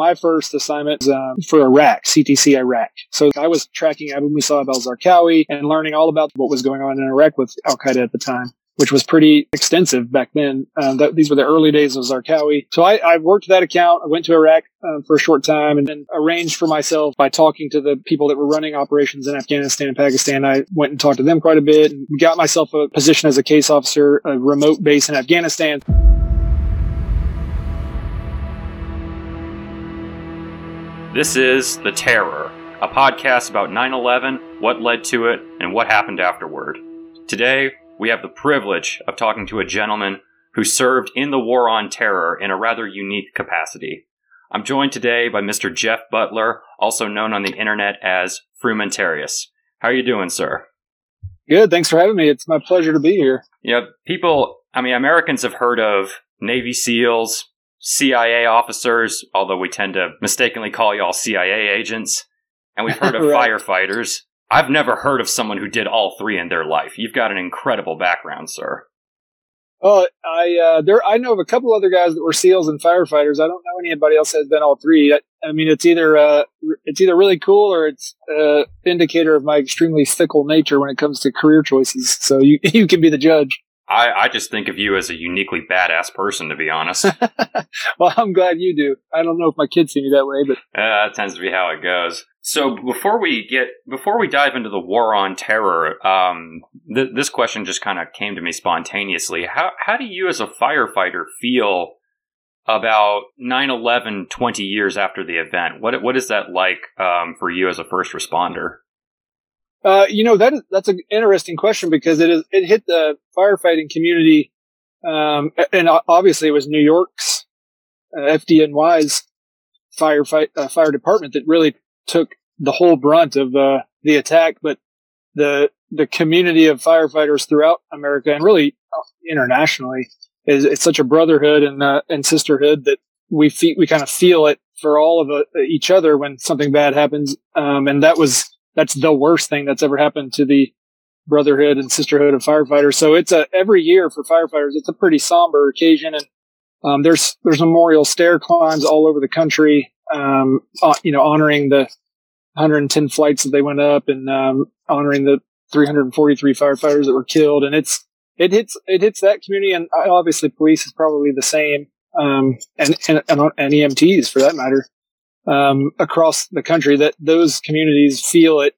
My first assignment was um, for Iraq, CTC Iraq. So I was tracking Abu Musab al-Zarqawi and learning all about what was going on in Iraq with Al-Qaeda at the time which was pretty extensive back then. Um, that, these were the early days of Zarqawi. So I, I worked that account. I went to Iraq um, for a short time and then arranged for myself by talking to the people that were running operations in Afghanistan and Pakistan. I went and talked to them quite a bit and got myself a position as a case officer, a remote base in Afghanistan. This is The Terror, a podcast about 9 11, what led to it, and what happened afterward. Today, we have the privilege of talking to a gentleman who served in the War on Terror in a rather unique capacity. I'm joined today by Mr. Jeff Butler, also known on the internet as Frumentarius. How are you doing, sir? Good. Thanks for having me. It's my pleasure to be here. Yeah, people, I mean, Americans have heard of Navy SEALs, CIA officers, although we tend to mistakenly call y'all CIA agents, and we've heard of right. firefighters. I've never heard of someone who did all three in their life. You've got an incredible background, sir. Oh, I uh, there I know of a couple other guys that were SEALs and firefighters. I don't know anybody else has been all three. I, I mean, it's either uh, it's either really cool or it's an uh, indicator of my extremely fickle nature when it comes to career choices. So you you can be the judge. I, I just think of you as a uniquely badass person, to be honest. well, I'm glad you do. I don't know if my kids see me that way, but uh, that tends to be how it goes. So before we get before we dive into the war on terror, um, th- this question just kind of came to me spontaneously. How how do you, as a firefighter, feel about 9-11 20 years after the event? What what is that like um, for you as a first responder? Uh, you know that that's an interesting question because it is it hit the firefighting community, um, and obviously it was New York's uh, FDNY's firefight uh, fire department that really took the whole brunt of uh, the attack. But the the community of firefighters throughout America and really uh, internationally is it's such a brotherhood and uh, and sisterhood that we fe- we kind of feel it for all of each other when something bad happens. Um, and that was that's the worst thing that's ever happened to the brotherhood and sisterhood of firefighters. So it's a every year for firefighters. It's a pretty somber occasion, and um, there's there's memorial stair climbs all over the country. Um, uh, you know, honoring the 110 flights that they went up, and um, honoring the 343 firefighters that were killed. And it's it hits it hits that community, and obviously police is probably the same, um, and, and and EMTs for that matter um, across the country that those communities feel it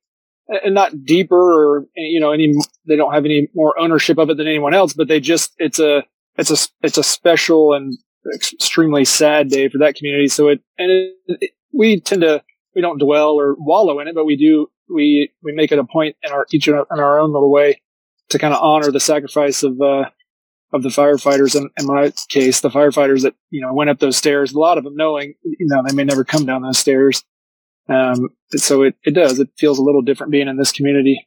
and not deeper or you know any they don't have any more ownership of it than anyone else but they just it's a it's a it's a special and extremely sad day for that community. So it and it, it, we tend to we don't dwell or wallow in it but we do we we make it a point in our each in our own little way to kind of honor the sacrifice of uh, of the firefighters. In, in my case, the firefighters that, you know, went up those stairs, a lot of them knowing, you know, they may never come down those stairs. Um, so it, it does. It feels a little different being in this community.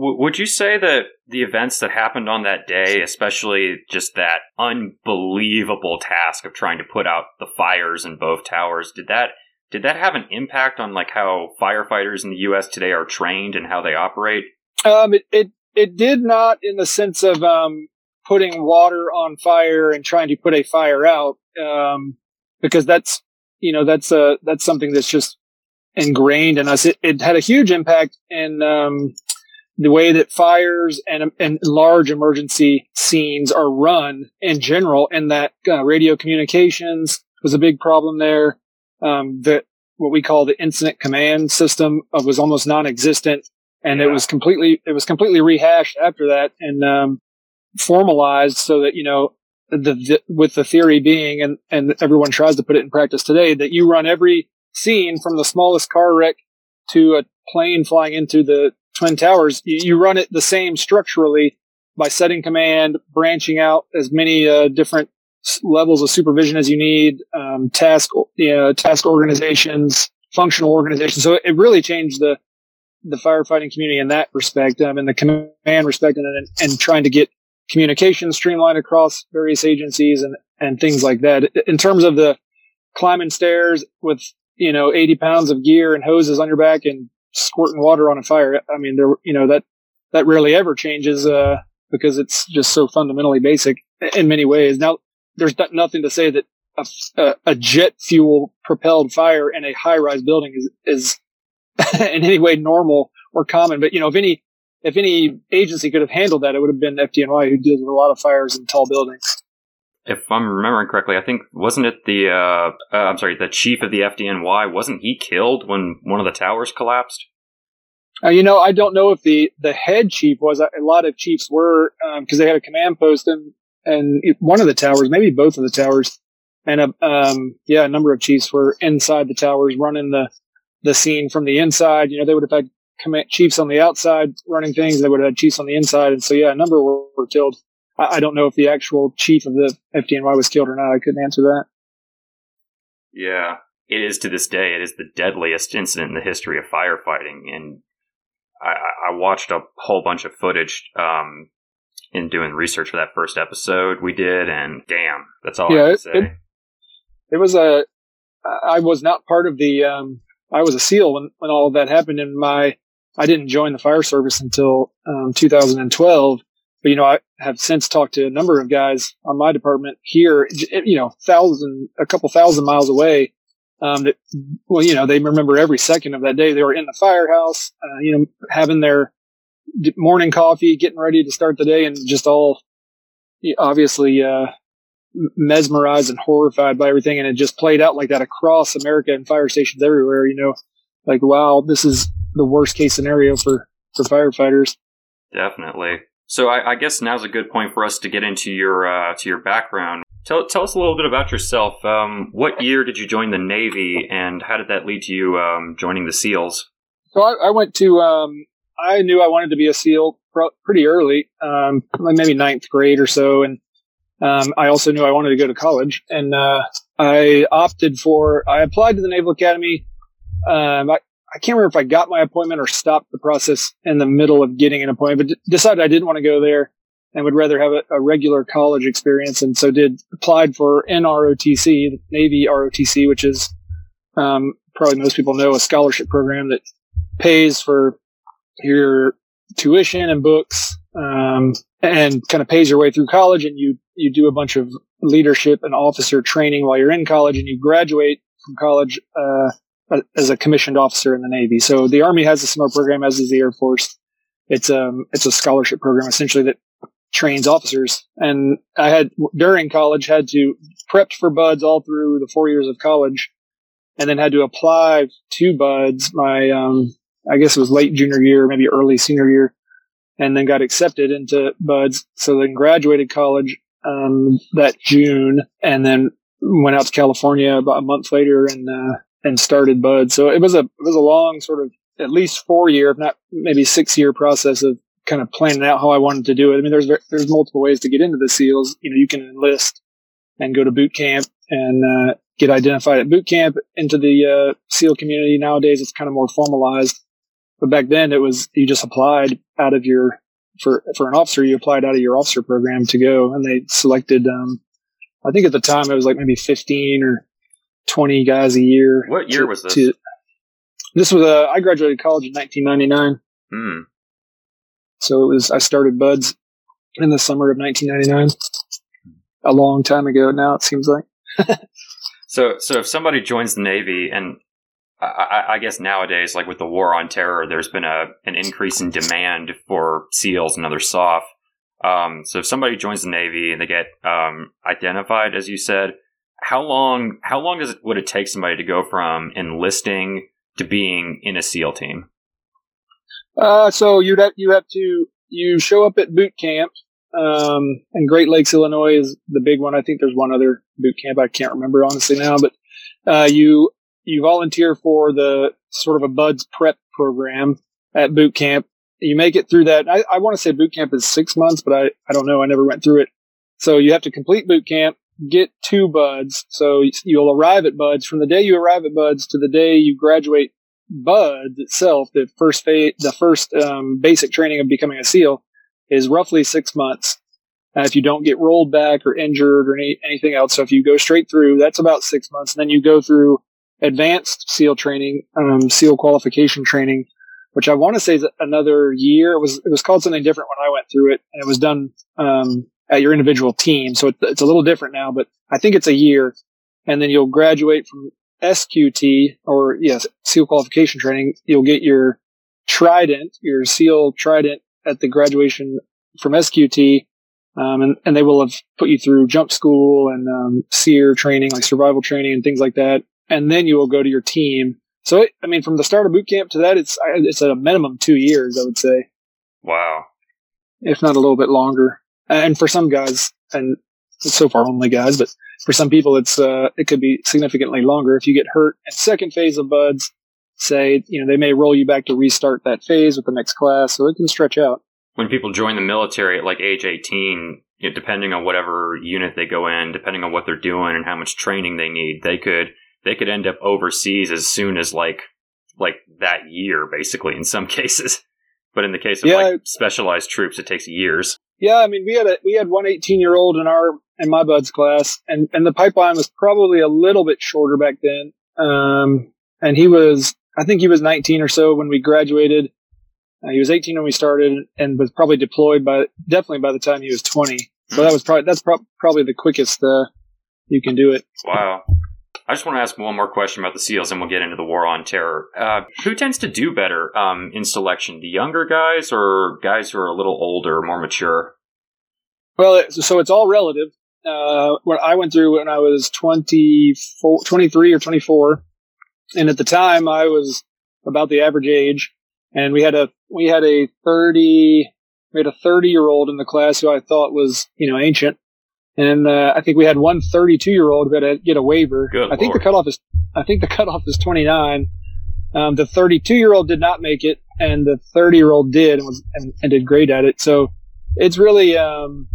Would you say that the events that happened on that day, especially just that unbelievable task of trying to put out the fires in both towers, did that did that have an impact on like how firefighters in the U.S. today are trained and how they operate? Um, it, it it did not in the sense of um, putting water on fire and trying to put a fire out, um, because that's, you know, that's, uh, that's something that's just ingrained in us. It, it had a huge impact in, um, the way that fires and, and large emergency scenes are run in general and that uh, radio communications was a big problem there. Um, that what we call the incident command system was almost non-existent and yeah. it was completely, it was completely rehashed after that. And, um, formalized so that, you know, the, the, with the theory being, and, and everyone tries to put it in practice today, that you run every scene from the smallest car wreck to a plane flying into the Twin Towers. You, you run it the same structurally by setting command, branching out as many uh, different levels of supervision as you need, um, task, you know, task organizations, functional organizations. So it really changed the, the firefighting community in that respect, um, in the command respect and, and, and trying to get communication streamlined across various agencies and, and things like that. In terms of the climbing stairs with, you know, 80 pounds of gear and hoses on your back and squirting water on a fire. I mean, there, you know, that, that rarely ever changes, uh, because it's just so fundamentally basic in many ways. Now, there's nothing to say that a, a jet fuel propelled fire in a high rise building is, is in any way normal or common. But you know, if any if any agency could have handled that, it would have been FDNY, who deals with a lot of fires in tall buildings. If I'm remembering correctly, I think wasn't it the uh, uh, I'm sorry, the chief of the FDNY wasn't he killed when one of the towers collapsed? Uh, you know, I don't know if the the head chief was. A lot of chiefs were because um, they had a command post and and one of the towers, maybe both of the towers, and a, uh, um, yeah, a number of chiefs were inside the towers running the the scene from the inside. You know, they would have had command, chiefs on the outside running things. They would have had chiefs on the inside, and so yeah, a number were, were killed. I, I don't know if the actual chief of the FDNY was killed or not. I couldn't answer that. Yeah, it is to this day. It is the deadliest incident in the history of firefighting, and I, I watched a whole bunch of footage um, in doing research for that first episode we did, and damn, that's all yeah, I can say. It, it was a. I was not part of the. Um, I was a SEAL when when all of that happened, and my I didn't join the fire service until um, 2012. But you know, I have since talked to a number of guys on my department here. You know, thousand, a couple thousand miles away. Um, that, well, you know, they remember every second of that day. They were in the firehouse, uh, you know, having their morning coffee, getting ready to start the day, and just all obviously uh, mesmerized and horrified by everything. And it just played out like that across America and fire stations everywhere. You know, like wow, this is the worst case scenario for for firefighters. Definitely. So I, I guess now's a good point for us to get into your uh, to your background. Tell, tell us a little bit about yourself. Um, what year did you join the Navy, and how did that lead to you um, joining the SEALs? So I, I went to um, I knew I wanted to be a SEAL pretty early, um, like maybe ninth grade or so. And, um, I also knew I wanted to go to college and, uh, I opted for, I applied to the Naval Academy. Um, I, I can't remember if I got my appointment or stopped the process in the middle of getting an appointment, but decided I didn't want to go there and would rather have a, a, regular college experience. And so did applied for NROTC, the Navy ROTC, which is, um, probably most people know a scholarship program that pays for your tuition and books, um, and kind of pays your way through college and you, you do a bunch of leadership and officer training while you're in college and you graduate from college, uh, as a commissioned officer in the Navy. So the Army has a similar program as is the Air Force. It's, um, it's a scholarship program essentially that trains officers. And I had during college had to prepped for BUD/S all through the four years of college and then had to apply to BUD/S my, um, I guess it was late junior year, maybe early senior year, and then got accepted into BUD/S. So then graduated college um, that June, and then went out to California about a month later and uh, and started Bud. So it was a it was a long sort of at least four year, if not maybe six year process of kind of planning out how I wanted to do it. I mean, there's there's multiple ways to get into the SEALs. You know, you can enlist and go to boot camp and uh, get identified at boot camp into the uh, SEAL community. Nowadays, it's kind of more formalized. But back then it was, you just applied out of your, for, for an officer, you applied out of your officer program to go and they selected, um, I think at the time it was like maybe 15 or 20 guys a year. What year to, was this? To, this was, uh, I graduated college in 1999. Hmm. So it was, I started BUD/S in the summer of 1999. A long time ago now, it seems like. so, so if somebody joins the Navy and I, I, guess nowadays, like with the war on terror, there's been a an increase in demand for SEALs and other soft. Um, so if somebody joins the Navy and they get um, identified, as you said, how long how long does it would it take somebody to go from enlisting to being in a SEAL team? Uh, so you'd have, you have to you show up at boot camp, um, and Great Lakes, Illinois is the big one. I think there's one other boot camp I can't remember honestly now, but uh, you you volunteer for the sort of a BUD/S prep program at boot camp. You make it through that. I, I want to say boot camp is six months, but I, I don't know. I never went through it. So you have to complete boot camp, get two BUD/S. So you'll arrive at BUD/S from the day you arrive at BUD/S to the day you graduate BUD/S itself. The first phase, the first um, basic training of becoming a SEAL is roughly six months. Uh, if you don't get rolled back or injured or any, anything else. So if you go straight through, that's about six months. And then you go through advanced SEAL training, um, SEAL qualification training, which I want to say is another year. It was it was called something different when I went through it, and it was done um, at your individual team. So it, it's a little different now, but I think it's a year. and then you'll graduate from SQT or yes, SEAL qualification training. You'll get your Trident, your SEAL Trident at the graduation from SQT. Um, and, and they will have put you through jump school and um, SERE training, like survival training and things like that. And then you will go to your team. So, it, I mean, from the start of boot camp to that, it's it's at a minimum two years, I would say. Wow. If not a little bit longer. And for some guys, and so far only guys, but for some people, it's uh, it could be significantly longer. If you get hurt in second phase of BUD/S, say you know they may roll you back to restart that phase with the next class, so it can stretch out. When people join the military at like age eighteen, you know, depending on whatever unit they go in, depending on what they're doing and how much training they need, they could they could end up overseas as soon as like like that year, basically in some cases. But in the case of yeah, like specialized troops, it takes years. Yeah, I mean, we had a, we had one 18 year old in our in my BUD/S class, and and the pipeline was probably a little bit shorter back then. Um, and he was, I think he was 19 or so when we graduated. Uh, he was 18 when we started, and was probably deployed by definitely by the time he was 20. So that was probably that's pro- probably the quickest uh, you can do it. Wow. I just want to ask one more question about the SEALs, and we'll get into the war on terror. Uh, who tends to do better um, in selection, the younger guys or guys who are a little older, more mature? Well, so it's all relative. Uh, what I went through when I was 24, 23 or 24, and at the time I was about the average age, and we had a we had a 30 we had a 30 year old in the class who I thought was you know ancient, and uh, I think we had one 32 year old who had to get a waiver. Good I think Lord. the cutoff is I think the cutoff is 29. Um, the 32 year old did not make it, and the 30 year old did and was and, and, did great at it. So it's really um,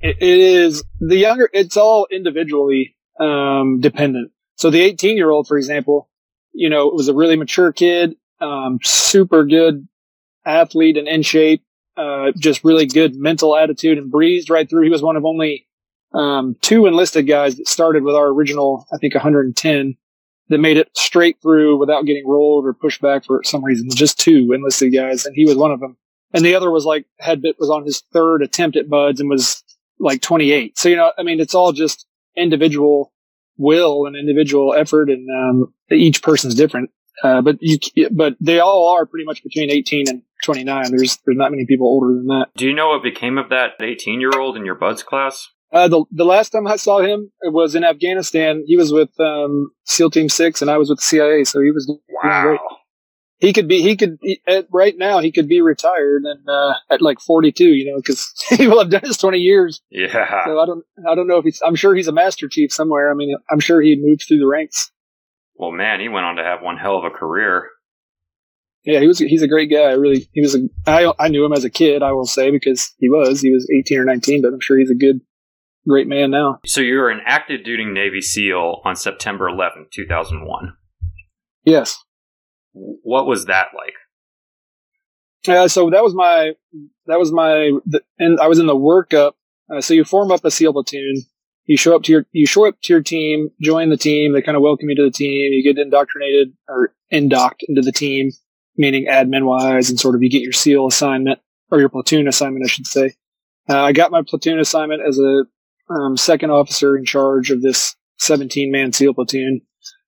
it, it is the younger. It's all individually um, dependent. So the 18 year old, for example, you know, was a really mature kid, um, super good athlete and in shape, uh, just really good mental attitude and breezed right through. He was one of only um, two enlisted guys that started with our original, I think, 110 that made it straight through without getting rolled or pushed back for some reason. Just two enlisted guys, and he was one of them. And the other was like had bit was on his third attempt at BUD/S and was like 28. So you know, I mean, it's all just individual will and individual effort, and um, each person's different. Uh, but you, but they all are pretty much between 18 and 29. There's there's not many people older than that. Do you know what became of that 18 year old in your BUD/S class? Uh, the the last time I saw him was in Afghanistan. He was with um, SEAL Team Six, and I was with the CIA. So he was wow. Great. He could be. He could he, at, right now. He could be retired and uh, at like 42. You know, because he will have done his 20 years. Yeah. So I don't. I don't know if he's. I'm sure he's a master chief somewhere. I mean, I'm sure he moved through the ranks. Well, man, he went on to have one hell of a career. Yeah, he was. He's a great guy. I really, he was a. I I knew him as a kid. I will say because he was. He was 18 or 19, but I'm sure he's a good great man now. So you were an active duty Navy SEAL on September 11, 2001. Yes. What was that like? Uh, so that was my, that was my, and I was in the workup. Uh, so you form up a SEAL platoon. You show up to your, you show up to your team, join the team. They kind of welcome you to the team. You get indoctrinated or indocked into the team, meaning admin wise, and sort of you get your SEAL assignment or your platoon assignment, I should say. Uh, I got my platoon assignment as a um, second officer in charge of this 17 man SEAL platoon.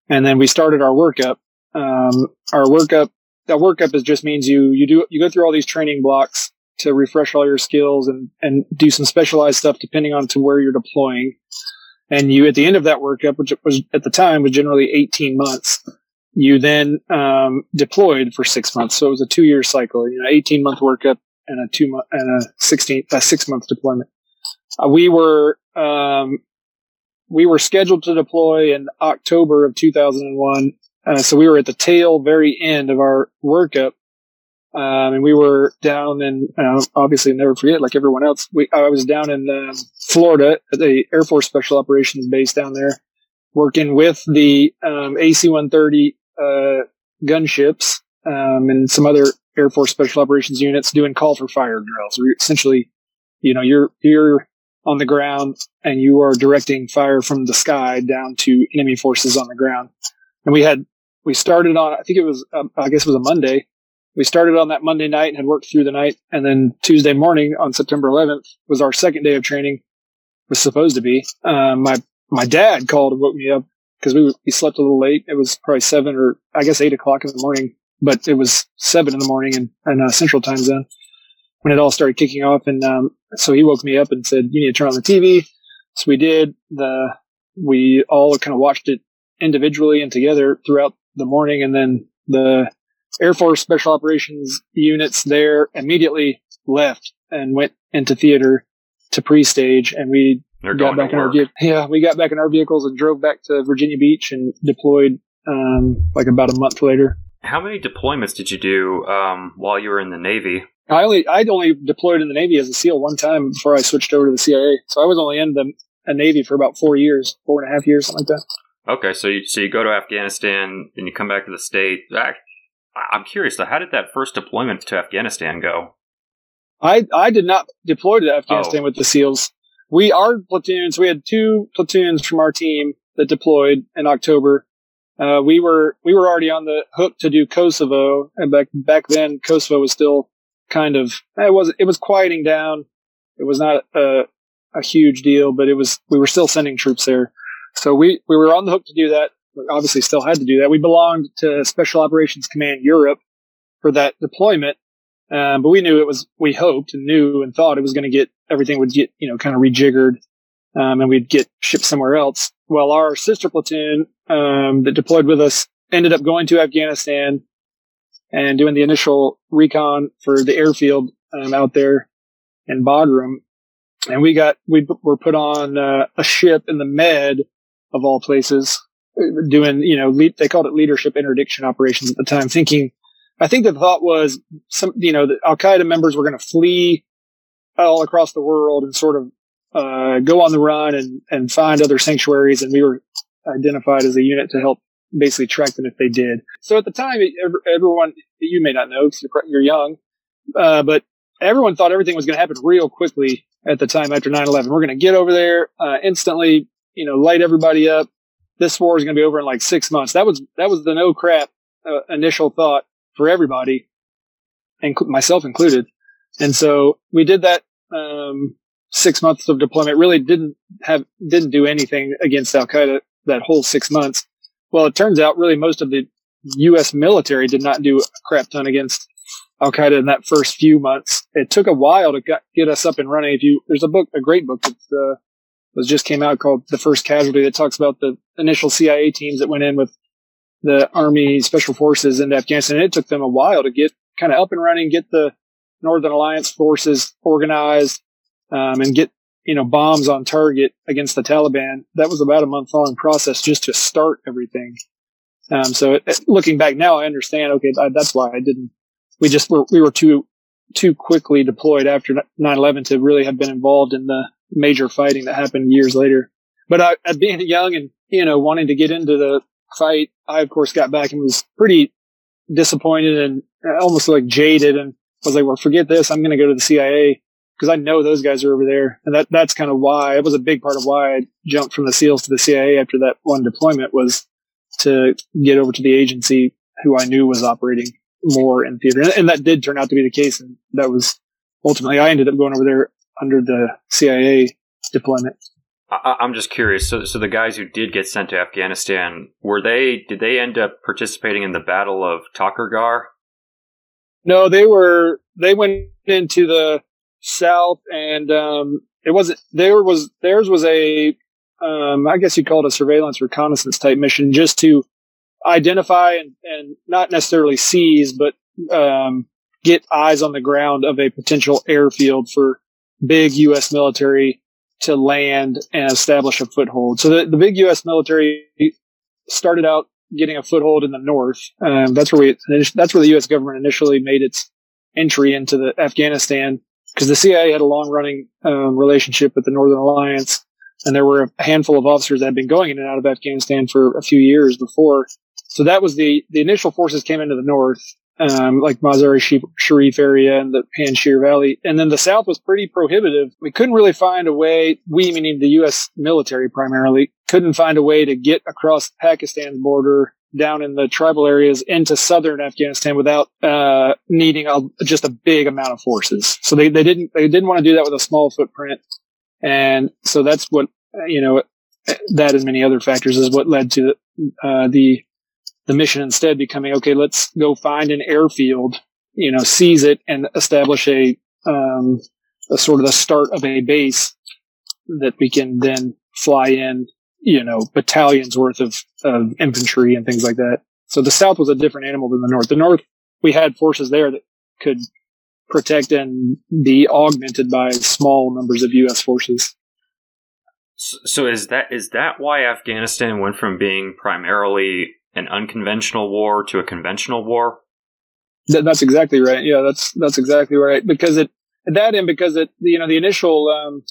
And then we started our workup. Um, our workup, that workup is just means you, you do, you go through all these training blocks to refresh all your skills and, and do some specialized stuff depending on to where you're deploying. And you, at the end of that workup, which was at the time was generally 18 months, you then, um, deployed for six months. So it was a two year cycle, you know, 18 month workup and a two month and a 16, a six month deployment. Uh, we were um, we were scheduled to deploy in October of 2001. Uh, so we were at the tail very end of our workup. Um, and we were down in, uh, obviously never forget, like everyone else, we, I was down in um, Florida at the Air Force Special Operations Base down there, working with the um, AC-130 uh, gunships um, and some other Air Force Special Operations units doing call for fire drills. We're essentially, you know, you're you're on the ground and you are directing fire from the sky down to enemy forces on the ground. And we had, we started on, I think it was, um, I guess it was a Monday. We started on that Monday night and had worked through the night. And then Tuesday morning on September 11th was our second day of training was supposed to be. Um, my my dad called and woke me up because we, we slept a little late. It was probably seven or I guess eight o'clock in the morning, but it was seven in the morning in, in uh, central time zone when it all started kicking off. And, um, so he woke me up and said, you need to turn on the TV. So we did the, we all kind of watched it individually and together throughout the morning. And then the Air Force Special Operations units there immediately left and went into theater to pre-stage and we They're got back in our work. vehicle. Yeah, we got back in our vehicles and drove back to Virginia Beach and deployed um, like about a month later. How many deployments did you do um, while you were in the Navy? I only I'd only deployed in the Navy as a SEAL one time before I switched over to the CIA. So I was only in the a Navy for about four years, four and a half years, something like that. Okay, so you, so you go to Afghanistan and you come back to the state. I, I'm curious though, how did that first deployment to Afghanistan go? I I did not deploy to Afghanistan Oh. with the SEALs. We our platoons. We had two platoons from our team that deployed in October. Uh, we were we were already on the hook to do Kosovo, and back back then Kosovo was still kind of it was it was quieting down. It was not a a huge deal, but it was we were still sending troops there. So we we were on the hook to do that. We obviously still had to do that. We belonged to Special Operations Command Europe for that deployment. Um, but we knew it was, we hoped and knew and thought it was going to get, everything would get, you know, kind of rejiggered, um, and we'd get shipped somewhere else. Well, our sister platoon, um, that deployed with us ended up going to Afghanistan and doing the initial recon for the airfield, um, out there in Bagram. And we got, we were put on, uh, a ship in the Med of all places doing, you know, lead, they called it leadership interdiction operations at the time, thinking, I think the thought was some, you know, the Al Qaeda members were going to flee all across the world and sort of uh, go on the run and, and find other sanctuaries, and we were identified as a unit to help basically track them if they did. So at the time, everyone you may not know because you're, you're young, uh, but everyone thought everything was going to happen real quickly at the time after 9/11. We're going to get over there uh, instantly, you know, light everybody up. This war is going to be over in like six months. That was that was the no crap uh, initial thought for everybody, and myself included. And so we did that um, six months of deployment. Really didn't have didn't do anything against Al Qaeda that whole six months. Well, it turns out really most of the U.S. military did not do a crap ton against Al Qaeda in that first few months. It took a while to get, us up and running. If you there's a book, a great book that uh, was just came out called The First Casualty that talks about the initial CIA teams that went in with the Army Special Forces into Afghanistan. It took them a while to get kind of up and running, get the Northern Alliance forces organized, um, and get you know bombs on target against the Taliban. That was about a month long process just to start everything. Um, so it, it- looking back now, I understand. Okay, I, that's why I didn't. We just were we were too too quickly deployed after 9/11 to really have been involved in the major fighting that happened years later. But I, being young and you know wanting to get into the fight, I of course got back and was pretty disappointed and uh, almost like jaded and was like, well, forget this. I'm going to go to the CIA because I know those guys are over there. And that, that's kind of why it was a big part of why I jumped from the SEALs to the CIA after that one deployment was to get over to the agency who I knew was operating more in theater. And, and that did turn out to be the case. And that was ultimately, I ended up going over there under the CIA deployment. I, I'm just curious. So, so the guys who did get sent to Afghanistan were they? Did they end up participating in the Battle of Takur Ghar? No, they were, they went into the south and, um, it wasn't, there was, theirs was a, um, I guess you call it a surveillance reconnaissance type mission just to identify and, and not necessarily seize, but, um, get eyes on the ground of a potential airfield for big U.S. military to land and establish a foothold. So the, the big U.S. military started out getting a foothold in the north. Um, that's where we, that's where the U.S. government initially made its entry into the Afghanistan because the CIA had a long running um, relationship with the Northern Alliance. And there were a handful of officers that had been going in and out of Afghanistan for a few years before. So that was the, the initial forces came into the north, um, like Mazar-e Sharif area and the Panjshir Valley. And then the south was pretty prohibitive. We couldn't really find a way, we meaning the U.S. military primarily, couldn't find a way to get across Pakistan's border down in the tribal areas into southern Afghanistan without uh, needing a, just a big amount of forces. So they, they didn't they didn't want to do that with a small footprint, and so that's what you know that and many other factors is what led to uh, the the mission instead becoming okay. Let's go find an airfield, you know, seize it and establish a um, a sort of the start of a base that we can then fly in, you know, battalions worth of, of infantry and things like that. So the South was a different animal than the North. The North, we had forces there that could protect and be augmented by small numbers of U.S. forces. So is that is that why Afghanistan went from being primarily an unconventional war to a conventional war? that's exactly right. Yeah, that's that's exactly right. Because it that and because it you know the initial um,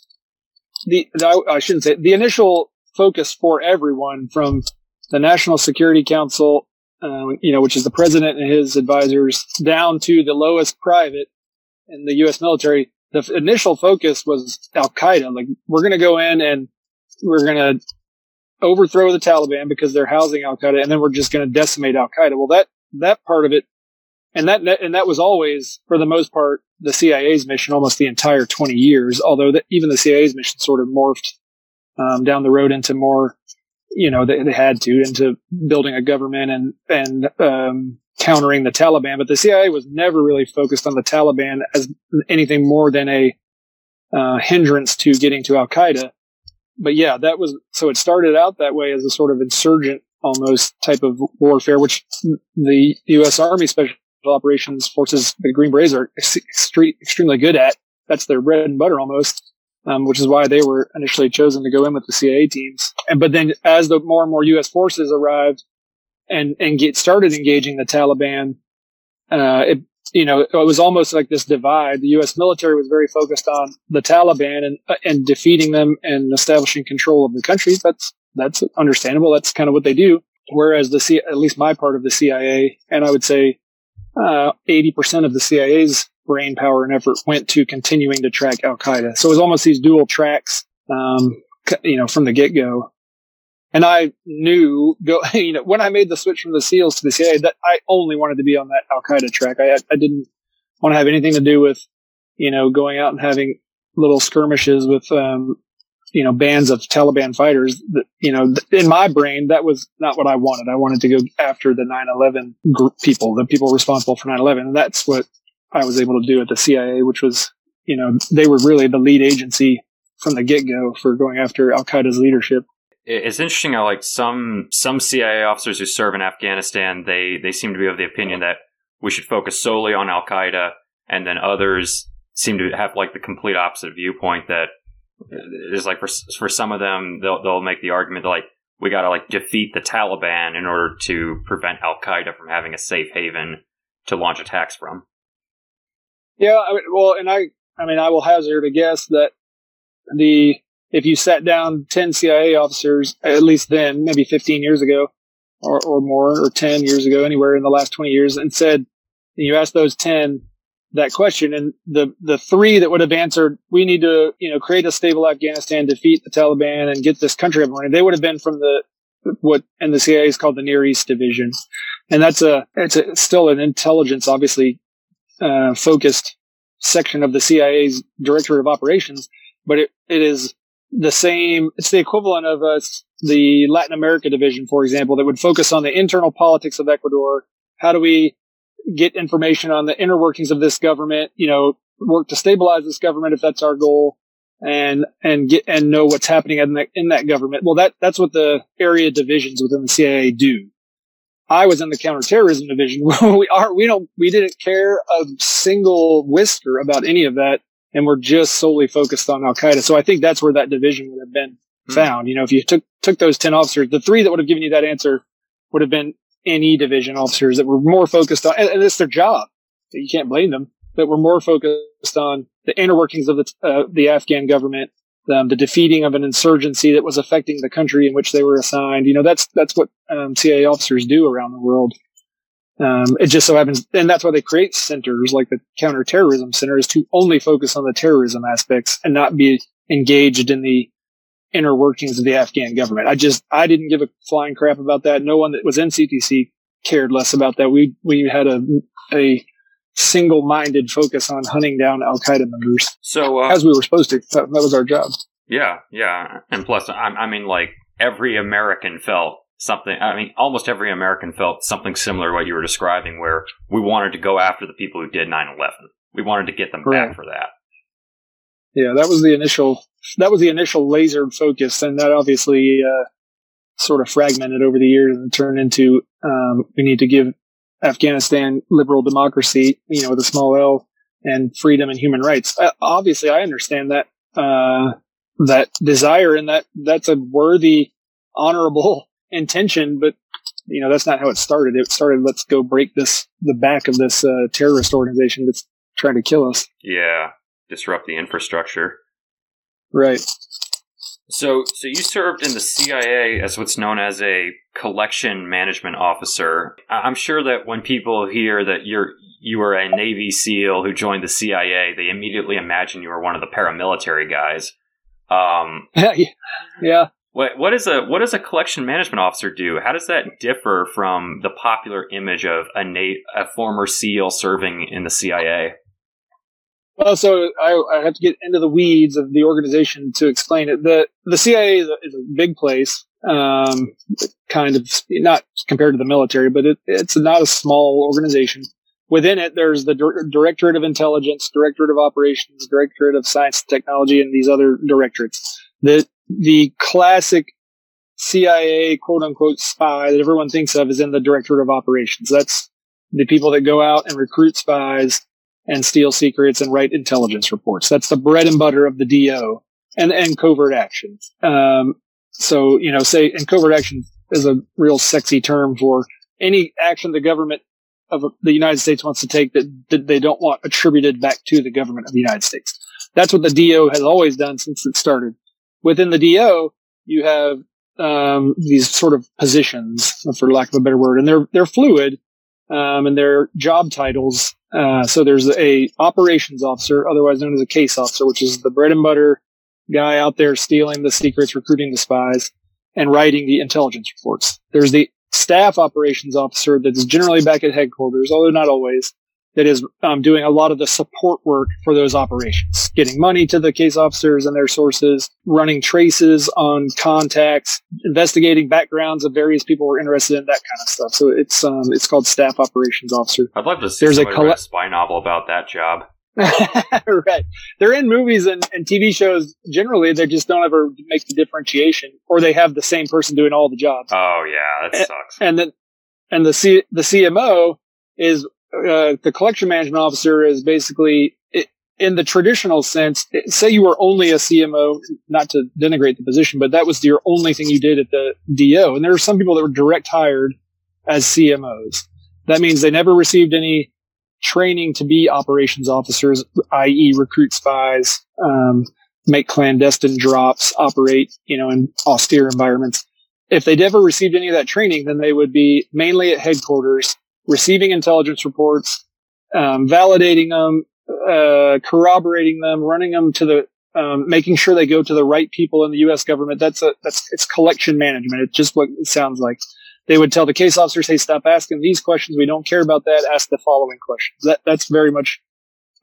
the, the I shouldn't say the initial focus for everyone from the National Security Council, uh, you know, which is the president and his advisors, down to the lowest private in the U.S. military. The initial focus was Al Qaeda. Like we're going to go in and we're going to overthrow the Taliban because they're housing Al Qaeda, and then we're just going to decimate Al Qaeda. Well, that that part of it, and that and that was always, for the most part, the CIA's mission almost the entire 20 years. Although the, even the CIA's mission sort of morphed um, down the road into more, you know, they, they, had to into building a government and and um, countering the Taliban. But the CIA was never really focused on the Taliban as anything more than a uh, hindrance to getting to Al Qaeda but yeah, that was so it started out that way as a sort of insurgent almost type of warfare, which the U.S. Army Special Operations Forces, the Green Berets, are extre- extremely good at. That's their bread and butter almost, um, which is why they were initially chosen to go in with the CIA teams. And but then as the more and more U.S. forces arrived and and get started engaging the Taliban, uh, it you know, it was almost like this divide. The U.S. military was very focused on the Taliban and uh, and defeating them and establishing control of the country. That's that's understandable. That's kind of what they do. Whereas the C, at least my part of the CIA, and I would say uh, eighty percent of the CIA's brain power and effort went to continuing to track Al Qaeda. So it was almost these dual tracks, um, you know, from the get go. And I knew go, you know, when I made the switch from the SEALs to the CIA that I only wanted to be on that Al Qaeda track. I, I didn't want to have anything to do with, you know, going out and having little skirmishes with, um, you know, bands of Taliban fighters that, you know, in my brain, that was not what I wanted. I wanted to go after the 9-11 group people, the people responsible for 9-11. And that's what I was able to do at the CIA, which was, you know, they were really the lead agency from the get go for going after Al Qaeda's leadership it's interesting how like some some CIA officers who serve in Afghanistan they they seem to be of the opinion that we should focus solely on Al Qaeda, and then others seem to have like the complete opposite viewpoint that is like for for some of them they'll they'll make the argument that like we got to like defeat the Taliban in order to prevent Al Qaeda from having a safe haven to launch attacks from. Yeah, I mean, well, and I I mean I will hazard a guess that the if you sat down 10 CIA officers, at least then, maybe 15 years ago or, or more, or 10 years ago, anywhere in the last 20 years, and said, you asked those 10 that question, and the, the three that would have answered, we need to, you know, create a stable Afghanistan, defeat the Taliban, and get this country up and running, they would have been from the, what in the CIA is called the Near East Division. And that's a, it's a, still an intelligence, obviously, uh, focused section of the CIA's Directorate of Operations, but it, it is the same, it's the equivalent of uh, the Latin America division, for example, that would focus on the internal politics of Ecuador. How do we get information on the inner workings of this government? You know, work to stabilize this government if that's our goal and, and get, and know what's happening in that, in that government. Well, that, that's what the area divisions within the CIA do. I was in the counterterrorism division. we are, we don't, we didn't care a single whisker about any of that and we're just solely focused on Al Qaeda. So I think that's where that division would have been mm. found. You know, if you took took those ten officers, the three that would have given you that answer would have been NE division officers that were more focused on, and, and it's their job. You can't blame them, but were more focused on the inner workings of the uh, the Afghan government, um, the defeating of an insurgency that was affecting the country in which they were assigned. You know, that's that's what um, CIA officers do around the world. Um, it just so happens, and that's why they create centers like the counterterrorism center is to only focus on the terrorism aspects and not be engaged in the inner workings of the Afghan government. I just, I didn't give a flying crap about that. No one that was in CTC cared less about that. We, we had a, a single-minded focus on hunting down Al Qaeda members. So, uh, as we were supposed to, that, that was our job. Yeah, yeah, and plus, I, I mean, like every American felt something. I mean, almost every American felt something similar to what you were describing, where we wanted to go after the people who did 9 11. We wanted to get them Right. back for that. Yeah, that was the initial. That was the initial laser focus, and that obviously uh, sort of fragmented over the years and turned into um, we need to give Afghanistan liberal democracy, you know, with a small L, and freedom and human rights. Uh, obviously, I understand that uh, that desire, and that that's a worthy, honorable intention, but you know that's not how it started. It started, let's go break this the back of this uh, terrorist organization that's trying to kill us. Yeah, disrupt the infrastructure. Right. So, so you served in the CIA as what's known as a collection management officer. I'm sure that when people hear that you're you were a Navy SEAL who joined the CIA, they immediately imagine you were one of the paramilitary guys. Um, yeah. what what is a what does a collection management officer do? How does that differ from the popular image of a na- a former SEAL serving in the CIA? Well, so I, I have to get into the weeds of the organization to explain it. The the CIA is a, is a big place, um, kind of not compared to the military, but it, it's not a small organization. Within it, there's the Dir- Directorate of Intelligence, Directorate of Operations, Directorate of Science and Technology, and these other directorates. The the classic CIA quote unquote spy that everyone thinks of is in the Directorate of Operations. That's the people that go out and recruit spies and steal secrets and write intelligence reports. That's the bread and butter of the DO and, and covert action. Um, so, you know, say, and covert action is a real sexy term for any action the government of the United States wants to take that, that they don't want attributed back to the government of the United States. That's what the DO has always done since it started. Within the DO, you have um, these sort of positions, for lack of a better word, and they're they're fluid, um, and their job titles. Uh, so there's a operations officer, otherwise known as a case officer, which is the bread and butter guy out there stealing the secrets, recruiting the spies, and writing the intelligence reports. There's the staff operations officer that is generally back at headquarters, although not always. That is um, doing a lot of the support work for those operations, getting money to the case officers and their sources, running traces on contacts, investigating backgrounds of various people who are interested in that kind of stuff. So it's um, it's called staff operations officer. I'd love to see There's a write a spy novel about that job. right. They're in movies and, and TV shows generally. They just don't ever make the differentiation, or they have the same person doing all the jobs. Oh yeah, that Eh, sucks. And then, and the C, the CMO is uh, the collection management officer is basically in the traditional sense. Say you were only a CMO, not to denigrate the position, but that was your only thing you did at the DO. And there are some people that were direct hired as CMOs. That means they never received any training to be operations officers, i.e., recruit spies, um, make clandestine drops, operate, you know, in austere environments. If they'd ever received any of that training, then they would be mainly at headquarters, receiving intelligence reports, um, validating them, uh, corroborating them, running them to the, um, making sure they go to the right people in the U.S. government. That's a, that's, it's collection management. It's just what it sounds like. They would tell the case officers, hey, stop asking these questions. We don't care about that. Ask the following questions. That, that's very much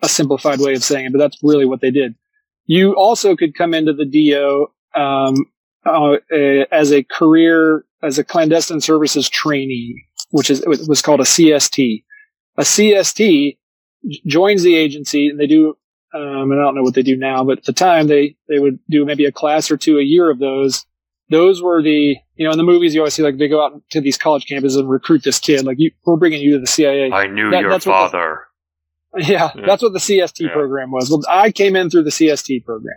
a simplified way of saying it, but that's really what they did. You also could come into the DO, um, uh, as a career, as a clandestine services trainee, which is, it was called a CST. A CST joins the agency and they do, um, and I don't know what they do now, but at the time they, they would do maybe a class or two a year of those. Those were the, you know, in the movies you always see like they go out to these college campuses and recruit this kid. Like you, we're bringing you to the CIA. I knew that- your what the- father. Yeah, Yeah. that's what the CST Yeah. program was. Well, I came in through the CST program.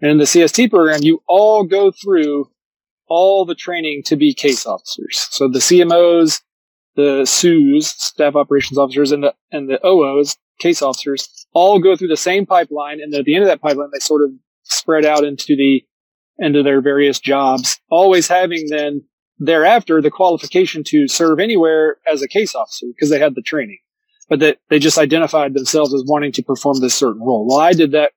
And in the CST program, you all go through all the training to be case officers. So the CMOs, the SOs, staff operations officers, and the, and the OOs, case officers, all go through the same pipeline. And at the end of that pipeline, they sort of spread out into the, into their various jobs, always having then thereafter the qualification to serve anywhere as a case officer because they had the training but that they just identified themselves as wanting to perform this certain role. Well, I did that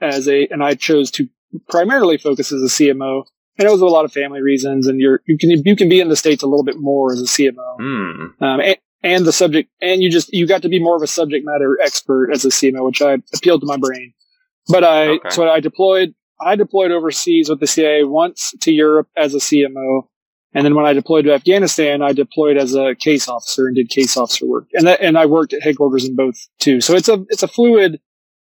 as a, and I chose to primarily focus as a CMO, and it was a lot of family reasons. And you're you can you can be in the states a little bit more as a CMO, Hmm. um, and, and the subject, and you just you got to be more of a subject matter expert as a CMO, which I appealed to my brain. But I Okay. so I deployed. I deployed overseas with the CIA once to Europe as a CMO. And then when I deployed to Afghanistan, I deployed as a case officer and did case officer work. And that, and I worked at headquarters in both too. So it's a, it's a fluid,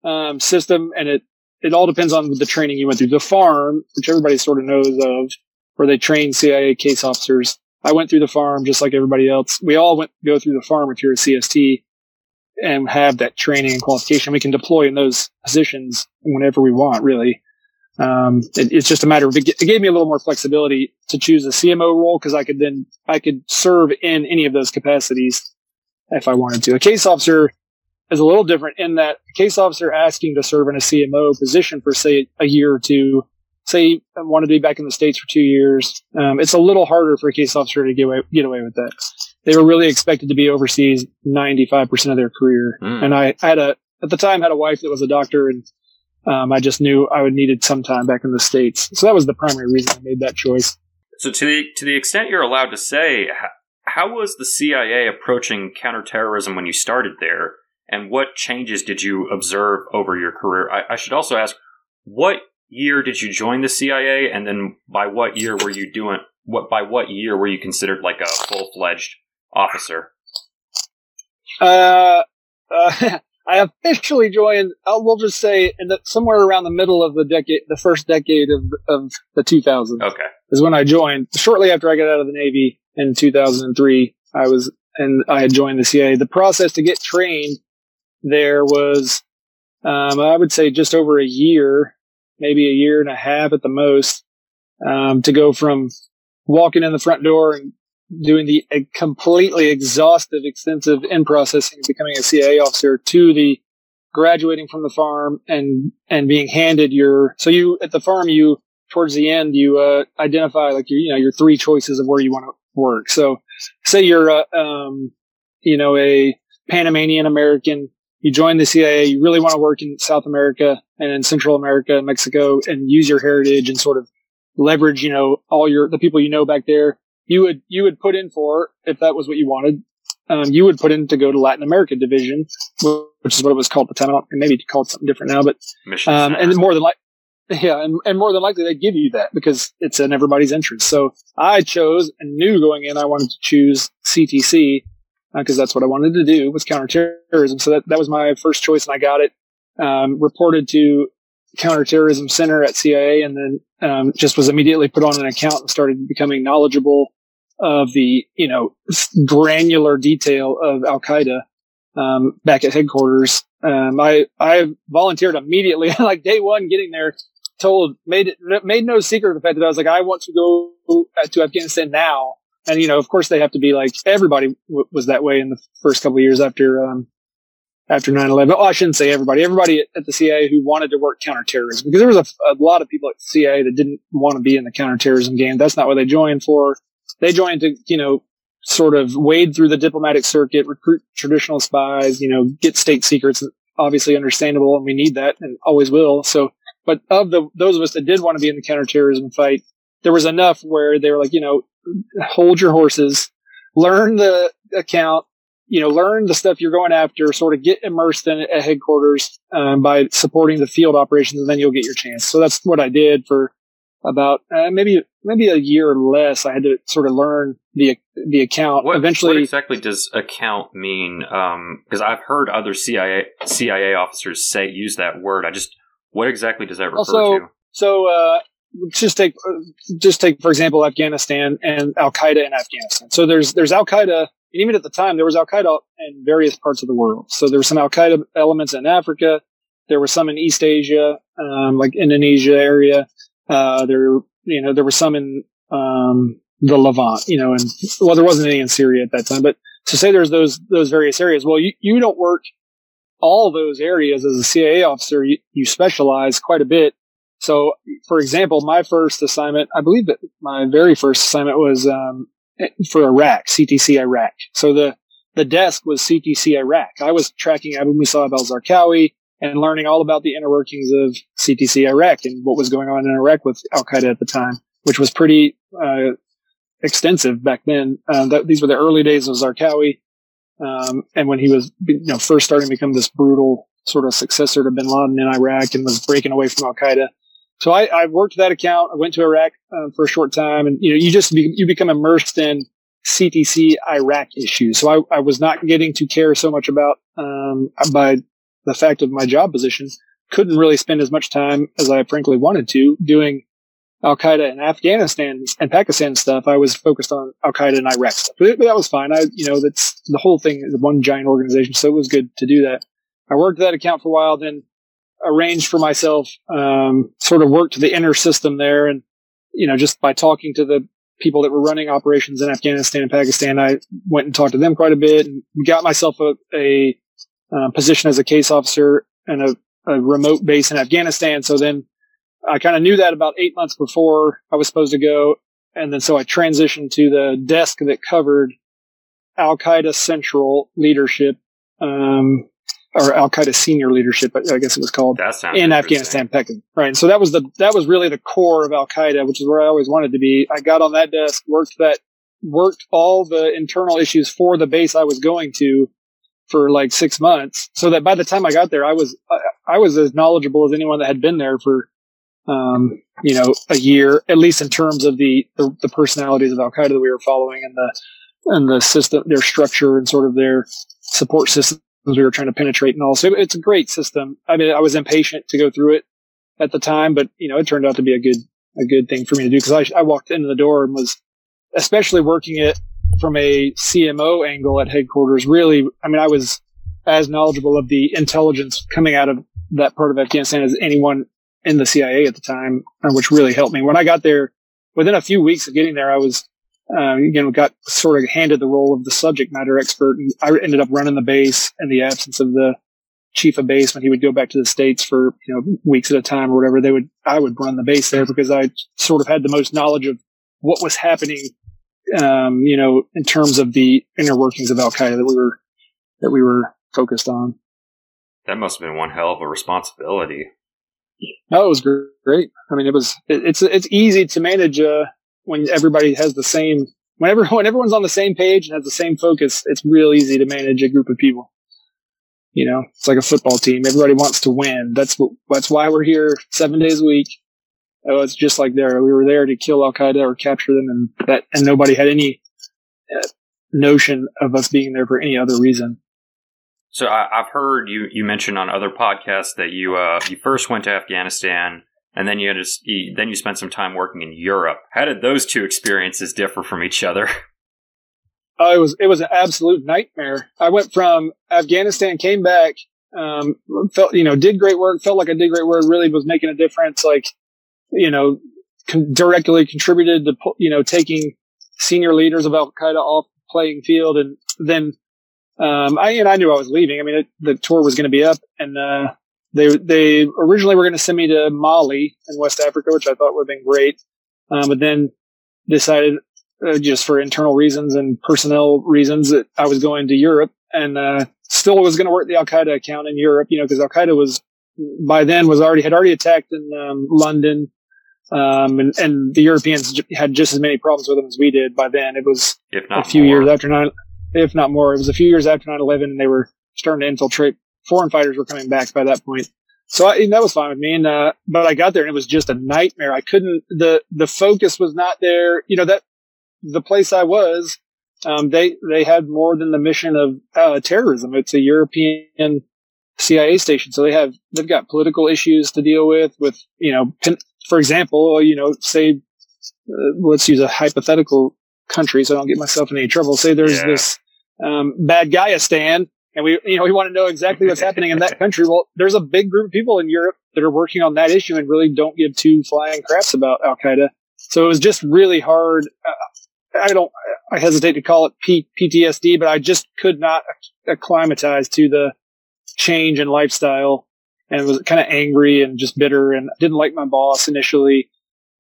um, system and it, it all depends on the training you went through. The farm, which everybody sort of knows of, where they train CIA case officers. I went through the farm just like everybody else. We all went go through the farm if you're a CST and have that training and qualification. We can deploy in those positions whenever we want, really. Um, it, it's just a matter of, it, gave me a little more flexibility to choose a CMO role because I could then, I could serve in any of those capacities if I wanted to. A case officer is a little different in that a case officer asking to serve in a CMO position for say a year or two, say I want to be back in the States for two years. Um, it's a little harder for a case officer to get away, get away with that. They were really expected to be overseas 95% of their career. Mm. And I, I had a, at the time had a wife that was a doctor and um, I just knew I would needed some time back in the states, so that was the primary reason I made that choice. So, to the to the extent you're allowed to say, how was the CIA approaching counterterrorism when you started there, and what changes did you observe over your career? I, I should also ask, what year did you join the CIA, and then by what year were you doing? What by what year were you considered like a full fledged officer? Uh, uh I officially joined. I'll, we'll just say in the, somewhere around the middle of the decade, the first decade of of the 2000s. Okay, is when I joined. Shortly after I got out of the Navy in 2003, I was and I had joined the CIA. The process to get trained there was, um, I would say, just over a year, maybe a year and a half at the most, um, to go from walking in the front door and doing the completely exhaustive, extensive in processing, of becoming a CIA officer to the graduating from the farm and, and being handed your, so you, at the farm, you, towards the end, you, uh, identify like your, you know, your three choices of where you want to work. So say you're, uh, um, you know, a Panamanian American, you join the CIA, you really want to work in South America and in Central America, and Mexico, and use your heritage and sort of leverage, you know, all your, the people you know back there you would you would put in for if that was what you wanted. Um, you would put in to go to Latin America division, which is what it was called at the time. And maybe called something different now, but um, and more than like yeah, and, and more than likely they give you that because it's in everybody's interest. So I chose and knew going in I wanted to choose CTC because uh, that's what I wanted to do was counterterrorism. So that, that was my first choice and I got it. Um, reported to counterterrorism center at CIA and then um, just was immediately put on an account and started becoming knowledgeable of the, you know, granular detail of Al Qaeda, um, back at headquarters. Um, I, I volunteered immediately, like day one getting there, told, made it, made no secret of the fact that I was like, I want to go to Afghanistan now. And, you know, of course they have to be like, everybody w- was that way in the first couple of years after, um, after 9-11. Oh, I shouldn't say everybody. Everybody at the CIA who wanted to work counterterrorism because there was a, a, lot of people at CIA that didn't want to be in the counterterrorism game. That's not what they joined for. They joined to, you know, sort of wade through the diplomatic circuit, recruit traditional spies, you know, get state secrets. Obviously understandable, and we need that, and always will. So, but of the those of us that did want to be in the counterterrorism fight, there was enough where they were like, you know, hold your horses, learn the account, you know, learn the stuff you're going after, sort of get immersed in it at headquarters um, by supporting the field operations, and then you'll get your chance. So that's what I did for about uh, maybe maybe a year or less. I had to sort of learn the the account. What, Eventually, what exactly does account mean? Because um, I've heard other CIA CIA officers say use that word. I just what exactly does that refer also, to? So uh, just take just take for example Afghanistan and Al Qaeda in Afghanistan. So there's there's Al Qaeda, and even at the time there was Al Qaeda in various parts of the world. So there were some Al Qaeda elements in Africa. There were some in East Asia, um, like Indonesia area. Uh, there, you know, there were some in, um, the Levant, you know, and well, there wasn't any in Syria at that time, but to say there's those, those various areas, well, you, you don't work all those areas as a CIA officer. You, you specialize quite a bit. So, for example, my first assignment, I believe that my very first assignment was, um, for Iraq, CTC Iraq. So the, the desk was CTC Iraq. I was tracking Abu Musab al-Zarqawi, and learning all about the inner workings of CTC Iraq and what was going on in Iraq with Al Qaeda at the time, which was pretty uh, extensive back then. Uh, that, these were the early days of Zarqawi, um, and when he was you know first starting to become this brutal sort of successor to Bin Laden in Iraq and was breaking away from Al Qaeda. So I, I worked that account. I went to Iraq um, for a short time, and you know, you just be, you become immersed in CTC Iraq issues. So I, I was not getting to care so much about um, by the fact of my job position. Couldn't really spend as much time as I frankly wanted to doing Al Qaeda in Afghanistan and Pakistan stuff. I was focused on Al Qaeda and Iraq stuff, but, that was fine. I, you know, that's the whole thing is one giant organization, so it was good to do that. I worked that account for a while, then arranged for myself, um, sort of worked the inner system there, and you know, just by talking to the people that were running operations in Afghanistan and Pakistan, I went and talked to them quite a bit and got myself a, a uh, position as a case officer and a, a remote base in Afghanistan. So then I kind of knew that about eight months before I was supposed to go. And then so I transitioned to the desk that covered Al Qaeda Central leadership, um, or Al Qaeda senior leadership, I guess it was called in Afghanistan, Pekin. Right. And so that was the, that was really the core of Al Qaeda, which is where I always wanted to be. I got on that desk, worked that, worked all the internal issues for the base I was going to for like six months so that by the time I got there, I was, I, I was as knowledgeable as anyone that had been there for um, you know, a year, at least in terms of the, the, the personalities of Al Qaeda that we were following and the, and the system, their structure and sort of their support we were trying to penetrate and all. So it's a great system. I mean, I was impatient to go through it at the time, but you know, it turned out to be a good, a good thing for me to do because I, I walked into the door and was especially working it from a CMO angle at headquarters. Really, I mean, I was as knowledgeable of the intelligence coming out of that part of Afghanistan as anyone in the CIA at the time, which really helped me. When I got there, within a few weeks of getting there, I was, uh, you know, got sort of handed the role of the subject matter expert. And I ended up running the base in the absence of the chief of base when he would go back to the States for, you know, weeks at a time or whatever. They would, I would run the base there because I sort of had the most knowledge of what was happening, um, you know, in terms of the inner workings of Al Qaeda that we were, that we were focused on. That must have been one hell of a responsibility. No, it was great. I mean, it was it, it's it's easy to manage uh, when everybody has the same when everyone when everyone's on the same page and has the same focus. It's real easy to manage a group of people. You know, it's like a football team. Everybody wants to win. That's what that's why we're here seven days a week. Oh, it's just like there. We were there to kill Al Qaeda or capture them, and that and nobody had any uh, notion of us being there for any other reason. So I, have heard you you mentioned on other podcasts that you uh, you first went to Afghanistan and then you had to, then you spent some time working in Europe. How did those two experiences differ from each other? Uh, it was it was an absolute nightmare. I went from Afghanistan, came back, um, felt you know did great work, felt like I did great work, really was making a difference. Like you know, con- directly contributed to you know taking senior leaders of Al Qaeda off playing field, and then um, I and I knew I was leaving. I mean, it, the tour was going to be up, and uh, they they originally were going to send me to Mali in West Africa, which I thought would have been great, um, but then decided uh, just for internal reasons and personnel reasons that I was going to Europe, and uh, still was going to work the Al Qaeda account in Europe, you know, because Al Qaeda was by then was already had already attacked in um, London. Um, and, and the Europeans had just as many problems with them as we did by then. It was a few more. years after 9, if not more. It was a few years after 9-11 and they were starting to infiltrate. Foreign fighters were coming back by that point. So I, that was fine with me. And, uh, but I got there and it was just a nightmare. I couldn't, the, the focus was not there. You know, that, the place I was, um, they, they had more than the mission of, uh, terrorism. It's a European CIA station. So they have, they've got political issues to deal with, with, you know, for example, you know, say, uh, let's use a hypothetical country so I don't get myself in any trouble. Say there's yeah. this um, bad stand, and we you know we want to know exactly what's happening in that country. Well, there's a big group of people in Europe that are working on that issue and really don't give two flying craps about Al Qaeda. So it was just really hard. Uh, I don't. I hesitate to call it P- PTSD, but I just could not acclimatize to the change in lifestyle and was kind of angry and just bitter and didn't like my boss initially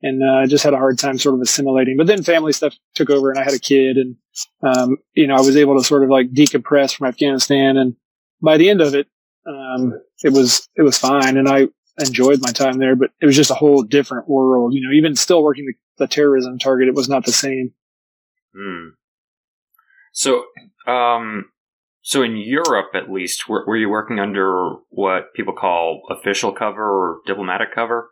and uh, just had a hard time sort of assimilating. But then family stuff took over, and I had a kid, and um, you know I was able to sort of like decompress from Afghanistan. And by the end of it, um, it was it was fine, and I enjoyed my time there. But it was just a whole different world. You know, even still working the, the terrorism target, it was not the same. Hmm. So, um, so in Europe, at least, were, were you working under what people call official cover or diplomatic cover?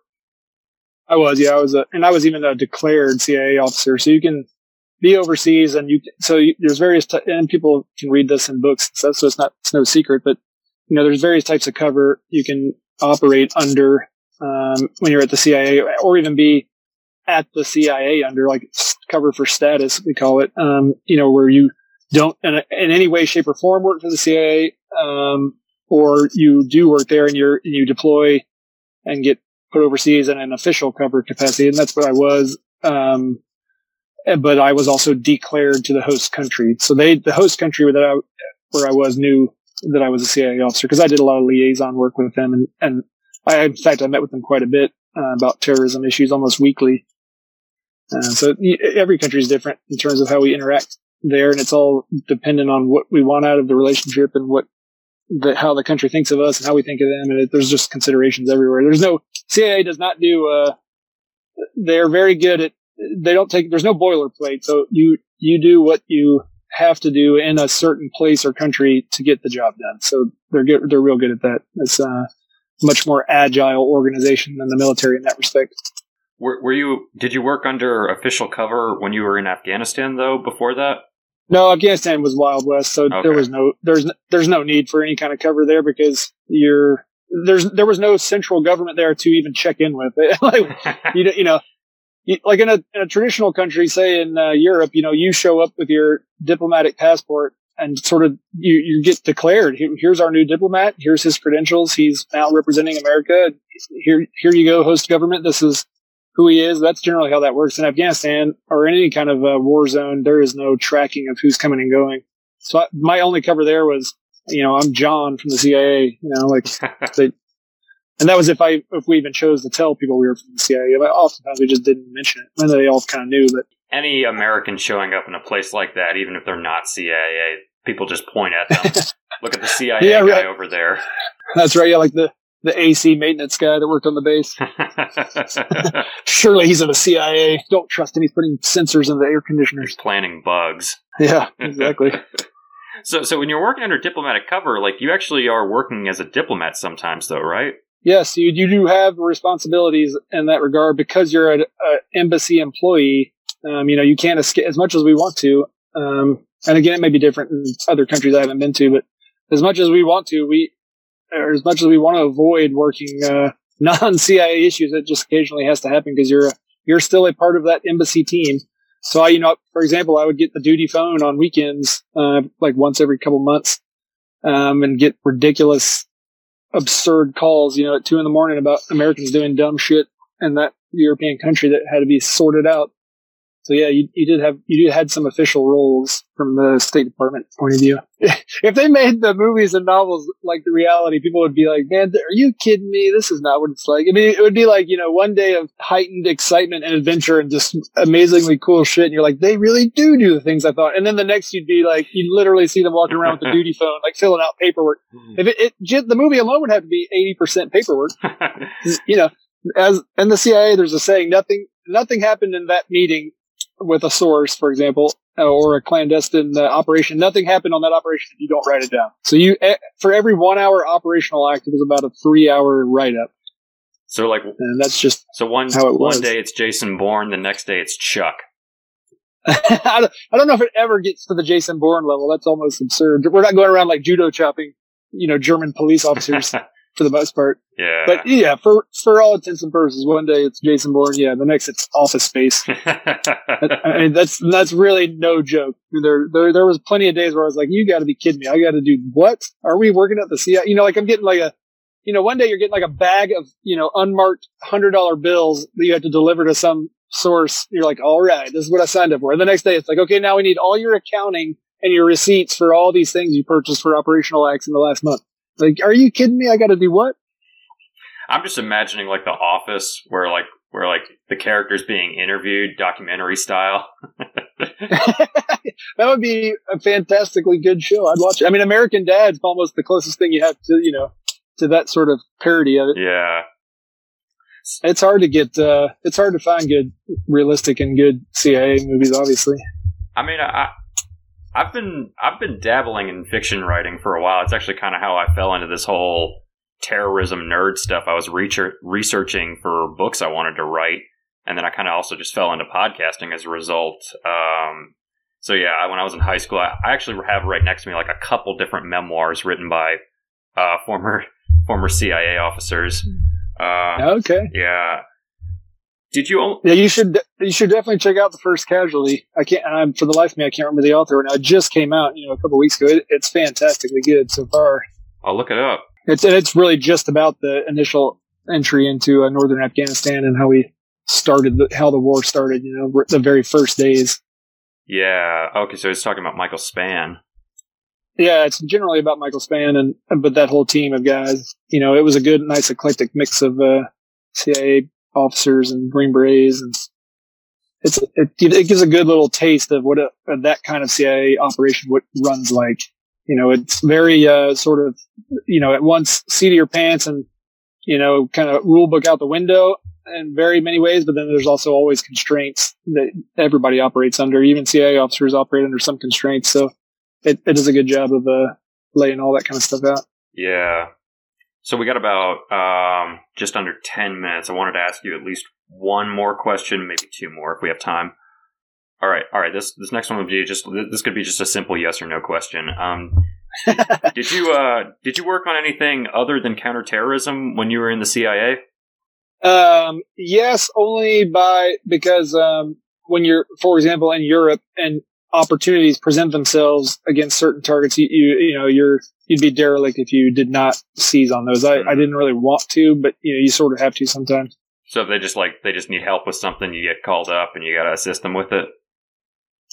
I was, yeah, I was, a, and I was even a declared CIA officer. So you can be overseas, and you so you, there's various t- and people can read this in books and stuff. So it's not it's no secret, but you know there's various types of cover you can operate under um, when you're at the CIA, or even be at the CIA under like cover for status we call it. Um, you know where you don't in, in, any way, shape, or form work for the CIA, um, or you do work there and you're and you deploy and get overseas in an official cover capacity, and that's what I was. Um, but I was also declared to the host country. So they, the host country that I, where I was knew that I was a CIA officer because I did a lot of liaison work with them, and and I, in fact, I met with them quite a bit uh, about terrorism issues almost weekly. Uh, so every country is different in terms of how we interact there, and it's all dependent on what we want out of the relationship and what the, how the country thinks of us and how we think of them. And it, there's just considerations everywhere. There's no CIA does not do. Uh, they're very good at. They don't take. There's no boilerplate. So you you do what you have to do in a certain place or country to get the job done. So they're good. They're real good at that. It's a much more agile organization than the military in that respect. Were, were you? Did you work under official cover when you were in Afghanistan though? Before that. No, Afghanistan was Wild West, so okay. there was no there's there's no need for any kind of cover there because you're there's there was no central government there to even check in with it. like you you know you, like in a, in a traditional country, say in uh, Europe, you know you show up with your diplomatic passport and sort of you you get declared. here's our new diplomat. Here's his credentials. He's now representing America. Here here you go, host government. This is who he is. That's generally how that works in Afghanistan or in any kind of a war zone. There is no tracking of who's coming and going. So I, my only cover there was, you know, I'm John from the CIA. You know, like they, and that was if I if we even chose to tell people we were from the CIA. But oftentimes we just didn't mention it. And they all kind of knew. But any American showing up in a place like that, even if they're not CIA, people just point at them. Look at the CIA yeah, guy right. over there. That's right. Yeah, like the the AC maintenance guy that worked on the base. Surely he's in the CIA. Don't trust him. He's putting sensors in the air conditioners. He's planning bugs. Yeah, exactly. so, so when you're working under diplomatic cover, like you actually are working as a diplomat sometimes, though, right? Yes, you, you do have responsibilities in that regard because you're an embassy employee. Um, you know, you can't escape as much as we want to. Um, and again, it may be different in other countries I haven't been to, but as much as we want to, we or as much as we want to avoid working uh, non-CIA issues, it just occasionally has to happen because you're you're still a part of that embassy team. So I, you know, for example, I would get the duty phone on weekends, uh, like once every couple months, um, and get ridiculous, absurd calls, you know, at two in the morning about Americans doing dumb shit in that European country that had to be sorted out. So yeah, you, you did have you did had some official roles from the State Department point of view. if they made the movies and novels like the reality, people would be like, "Man, are you kidding me? This is not what it's like." I mean, it would be like you know one day of heightened excitement and adventure and just amazingly cool shit, and you're like, "They really do do the things I thought." And then the next, you'd be like, you literally see them walking around with the duty phone, like filling out paperwork. Hmm. If it, it the movie alone would have to be eighty percent paperwork, you know. As in the CIA, there's a saying: nothing, nothing happened in that meeting with a source, for example, or a clandestine uh, operation. Nothing happened on that operation if you don't write it down. So you, for every one hour operational act, it was about a three hour write up. So like, and that's just so one one day it's Jason Bourne, the next day it's Chuck. I, don't, I don't know if it ever gets to the Jason Bourne level. That's almost absurd. We're not going around like judo chopping, you know, German police officers. for the most part. Yeah. But yeah, for for all intents and purposes, one day it's Jason Bourne. Yeah, the next it's Office Space. I mean, that's that's really no joke. There there there was plenty of days where I was like, "You got to be kidding me! I got to do what? Are we working at the CIA? You know, like I'm getting like a." You know, one day you're getting like a bag of, you know, unmarked hundred dollar bills that you have to deliver to some source. You're like, all right, this is what I signed up for. And the next day it's like, okay, now we need all your accounting and your receipts for all these things you purchased for operational acts in the last month. Like, are you kidding me? I got to do what? I'm just imagining like The Office, where like where like the characters being interviewed, documentary style. that would be a fantastically good show. I'd watch it. I mean, American Dad's almost the closest thing you have to you know to that sort of parody of it. Yeah. It's hard to get. Uh, it's hard to find good, realistic, and good CIA movies. Obviously. I mean, I I've been I've been dabbling in fiction writing for a while. It's actually kind of how I fell into this whole terrorism nerd stuff. I was researching for books I wanted to write, and then I kind of also just fell into podcasting as a result. Um, so yeah, when I was in high school, I, I, actually have right next to me like a couple different memoirs written by uh, former former CIA officers. Uh, okay. Yeah. Did you? yeah, you should. You should definitely check out the first casualty. I can't. I'm for the life of me, I can't remember the author. Now it just came out, you know, a couple weeks ago. It, it's fantastically good so far. I'll look it up. It's it's really just about the initial entry into uh, northern Afghanistan and how we started, the, how the war started. You know, the very first days. Yeah. Okay. So he's talking about Michael Spann. Yeah, it's generally about Michael Spann and but that whole team of guys. You know, it was a good, nice, eclectic mix of uh, CIA officers and Green Berets, and it's it, it gives a good little taste of what a, that kind of CIA operation what runs like. You know, it's very uh, sort of you know at once seat of your pants and you know kind of rule book out the window in very many ways, but then there's also always constraints that everybody operates under. Even CIA officers operate under some constraints, so it, it does a good job of uh, laying all that kind of stuff out. Yeah, so we got about um, just under 10 minutes. I wanted to ask you at least one more question, maybe two more if we have time. All right, all right. This this next one would be just this could be just a simple yes or no question. Um, did you uh, did you work on anything other than counterterrorism when you were in the CIA? Um, yes, only by because um, when you're, for example, in Europe and opportunities present themselves against certain targets, you, you, you know, you're, you'd be derelict if you did not seize on those. I, I didn't really want to, but you know, you sort of have to sometimes. So if they just like, they just need help with something, you get called up and you got to assist them with it.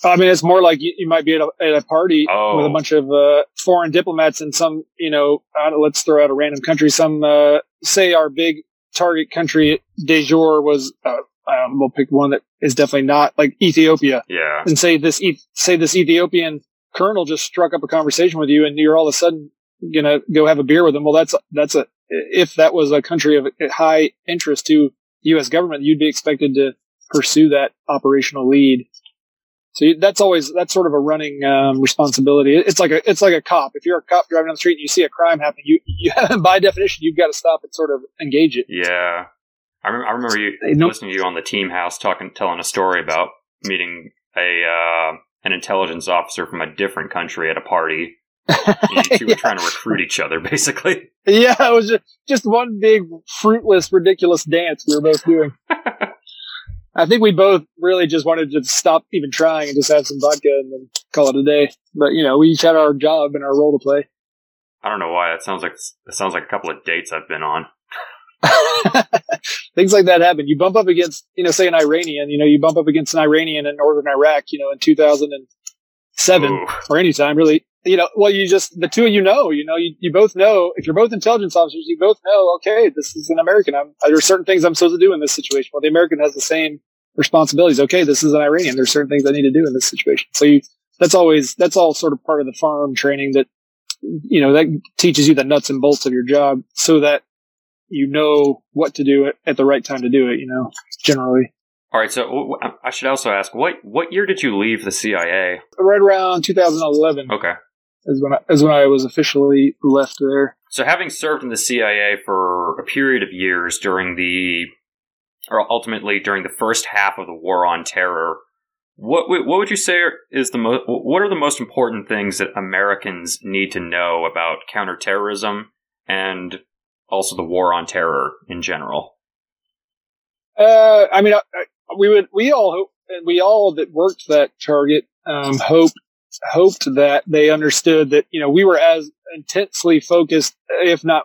I mean, it's more like you, you might be at a, at a party oh. with a bunch of uh, foreign diplomats and some, you know, let's throw out a random country. Some, uh, say our big target country de jour was uh, um, we'll pick one that is definitely not like Ethiopia. Yeah. And say this, say this Ethiopian colonel just struck up a conversation with you and you're all of a sudden going to go have a beer with him. Well, that's, that's a, if that was a country of high interest to U.S. government, you'd be expected to pursue that operational lead. So that's always, that's sort of a running, um, responsibility. It's like a, it's like a cop. If you're a cop driving down the street and you see a crime happening, you, you by definition, you've got to stop and sort of engage it. Yeah. I, rem- I remember you listening to you on the team house talking, telling a story about meeting a uh, an intelligence officer from a different country at a party. you two yeah. were trying to recruit each other, basically. Yeah, it was just, just one big fruitless, ridiculous dance we were both doing. I think we both really just wanted to stop even trying and just have some vodka and then call it a day. But you know, we each had our job and our role to play. I don't know why that sounds like that sounds like a couple of dates I've been on. Things like that happen. You bump up against, you know, say an Iranian, you know, you bump up against an Iranian in northern Iraq, you know, in 2007 Ooh. or anytime really. You know, well, you just, the two of you know, you know, you, you both know, if you're both intelligence officers, you both know, okay, this is an American. I'm, there are certain things I'm supposed to do in this situation. Well, the American has the same responsibilities. Okay, this is an Iranian. There's certain things I need to do in this situation. So you, that's always, that's all sort of part of the farm training that, you know, that teaches you the nuts and bolts of your job so that you know what to do at the right time to do it. You know, generally. All right. So I should also ask what what year did you leave the CIA? Right around 2011. Okay. Is when I, is when I was officially left there. So having served in the CIA for a period of years during the, or ultimately during the first half of the War on Terror, what what would you say is the most? What are the most important things that Americans need to know about counterterrorism and also the war on terror in general? Uh, I mean, I, I, we would, we all hope, we all that worked that target, um, hoped, hoped that they understood that, you know, we were as intensely focused, if not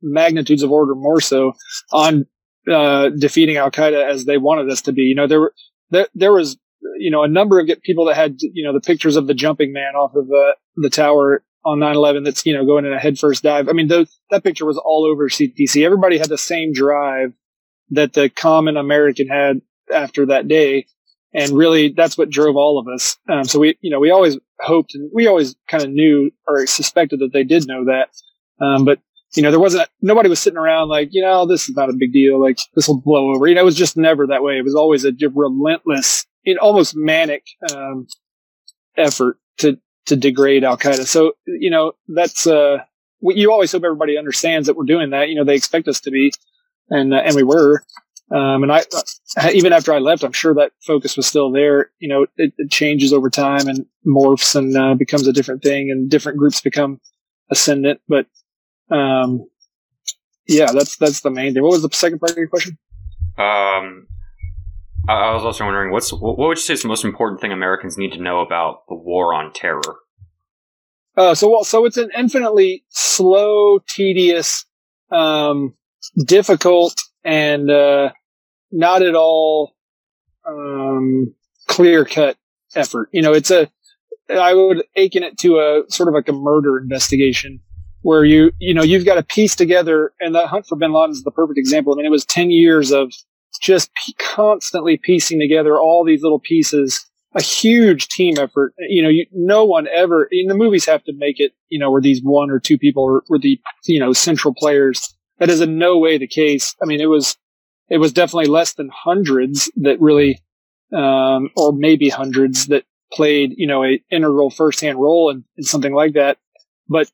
magnitudes of order more so on, uh, defeating Al Qaeda as they wanted us to be. You know, there were, there, there was, you know, a number of people that had, you know, the pictures of the jumping man off of uh, the tower on 9-11 that's, you know, going in a headfirst dive. I mean, those, that picture was all over CTC. Everybody had the same drive that the common American had after that day. And really, that's what drove all of us. Um, so we, you know, we always hoped and we always kind of knew or suspected that they did know that. Um, but, you know, there wasn't, nobody was sitting around like, you know, this is not a big deal. Like, this will blow over. You know, it was just never that way. It was always a relentless, almost manic, um, effort to, to degrade Al Qaeda. So, you know, that's, uh, you always hope everybody understands that we're doing that. You know, they expect us to be, and uh, and we were. Um, and I, uh, even after I left, I'm sure that focus was still there. You know, it, it changes over time and morphs and uh, becomes a different thing, and different groups become ascendant. But um, yeah, that's that's the main thing. What was the second part of your question? Um, I, was also wondering what's what would you say is the most important thing Americans need to know about the war on terror? Uh, so well, so it's an infinitely slow, tedious, um, difficult, and uh, not at all um, clear cut effort. You know, it's a I would akin it to a sort of like a murder investigation where you you know you've got to piece together and the hunt for bin laden is the perfect example i mean it was 10 years of just constantly piecing together all these little pieces. A huge team effort. You know you, no one ever in the movies have to make it you know where these one or two people were, were the you know central players. That is in no way the case. I mean it was it was definitely less than hundreds that really um, or maybe hundreds that played you know a integral first hand role in, in something like that. But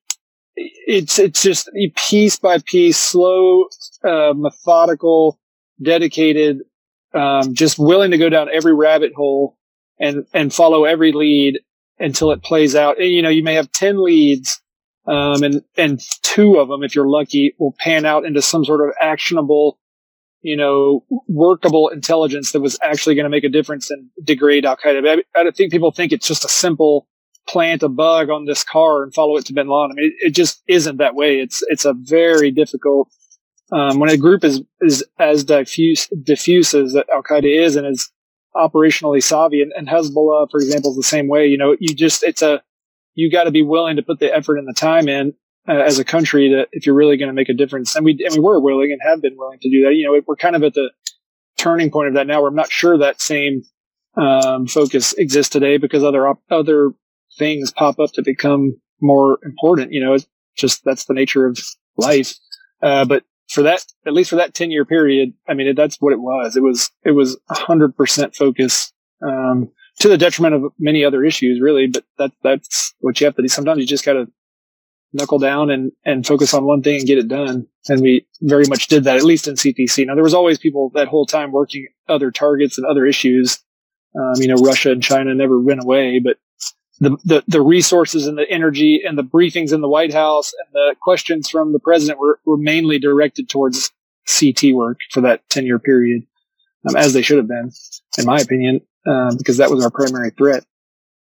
it's it's just piece by piece, slow, uh, methodical, dedicated, um, just willing to go down every rabbit hole and and follow every lead until it plays out. And, you know, you may have ten leads, um, and and two of them, if you're lucky, will pan out into some sort of actionable, you know, workable intelligence that was actually going to make a difference and degrade Al Qaeda. I, I think people think it's just a simple plant a bug on this car and follow it to Bin Laden. I mean, it, it just isn't that way. It's it's a very difficult um, when a group is is as diffuse diffuse as Al Qaeda is and is operationally savvy and, and Hezbollah, for example, is the same way. You know, you just it's a you got to be willing to put the effort and the time in uh, as a country to if you're really going to make a difference. And we and we were willing and have been willing to do that. You know, we're kind of at the turning point of that now. Where I'm not sure that same um, focus exists today because other op- other things pop up to become more important. You know, it's just that's the nature of life. Uh, but for that, at least for that 10 year period, I mean, it, that's what it was. It was, it was hundred percent focus, um, to the detriment of many other issues, really. But that, that's what you have to do. Sometimes you just gotta knuckle down and, and focus on one thing and get it done. And we very much did that, at least in CTC. Now, there was always people that whole time working other targets and other issues. Um, you know, Russia and China never went away, but the, the, the resources and the energy and the briefings in the White House and the questions from the president were, were mainly directed towards CT work for that 10 year period, um, as they should have been, in my opinion, um, because that was our primary threat.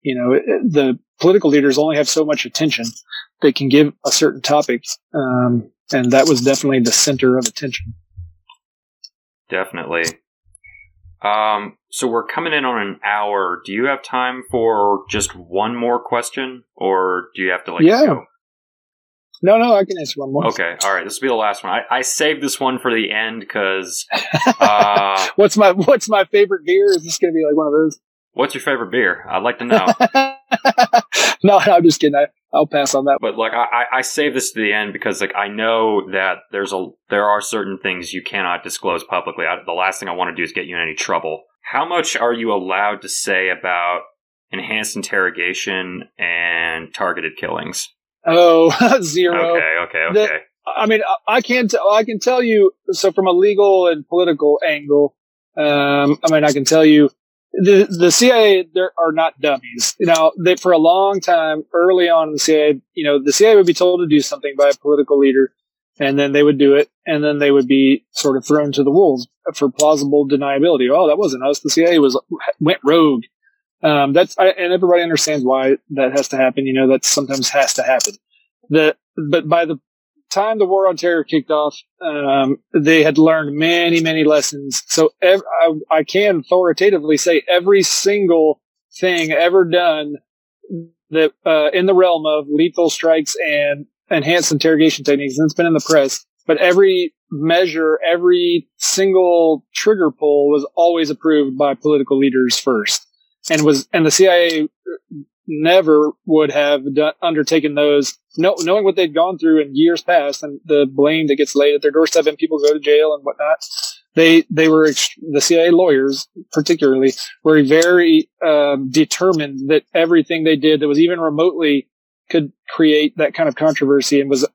You know, it, the political leaders only have so much attention they can give a certain topic. Um, and that was definitely the center of attention. Definitely. Um, so we're coming in on an hour. Do you have time for just one more question, or do you have to like yeah. go? No, no, I can answer one more. Okay, all right. This will be the last one. I, I saved this one for the end because. Uh, what's my What's my favorite beer? Is this going to be like one of those? What's your favorite beer? I'd like to know. no, no, I'm just kidding. I, I'll pass on that. But like, I, I save this to the end because like I know that there's a there are certain things you cannot disclose publicly. I, the last thing I want to do is get you in any trouble. How much are you allowed to say about enhanced interrogation and targeted killings? Oh, zero. Okay, okay, okay. The, I mean, I can't. I can tell you. So, from a legal and political angle, um, I mean, I can tell you the the CIA there are not dummies. You know, they for a long time early on in the CIA, you know, the CIA would be told to do something by a political leader, and then they would do it, and then they would be sort of thrown to the wolves for plausible deniability. Oh, that wasn't us. The CIA was went rogue. Um, that's I, and everybody understands why that has to happen. You know, that sometimes has to happen. The but by the time the war on terror kicked off, um, they had learned many, many lessons. So ev- I, I, can authoritatively say every single thing ever done that uh, in the realm of lethal strikes and enhanced interrogation techniques, and it's been in the press, but every measure, every single trigger pull was always approved by political leaders first. And was, and the CIA never would have done, undertaken those, know, knowing what they'd gone through in years past and the blame that gets laid at their doorstep and people go to jail and whatnot. They, they were, the CIA lawyers particularly were very, um, determined that everything they did that was even remotely could create that kind of controversy and was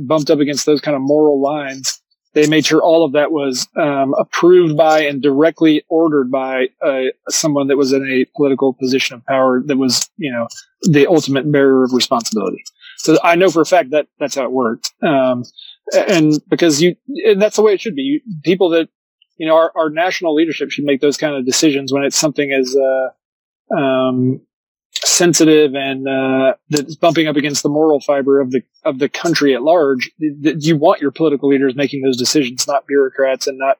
bumped up against those kind of moral lines, they made sure all of that was um, approved by and directly ordered by uh, someone that was in a political position of power that was, you know, the ultimate bearer of responsibility. So I know for a fact that that's how it worked. Um, and because you, and that's the way it should be. You, people that, you know, our, our national leadership should make those kind of decisions when it's something as, uh, um, sensitive and uh, that's bumping up against the moral fiber of the of the country at large. You want your political leaders making those decisions, not bureaucrats and not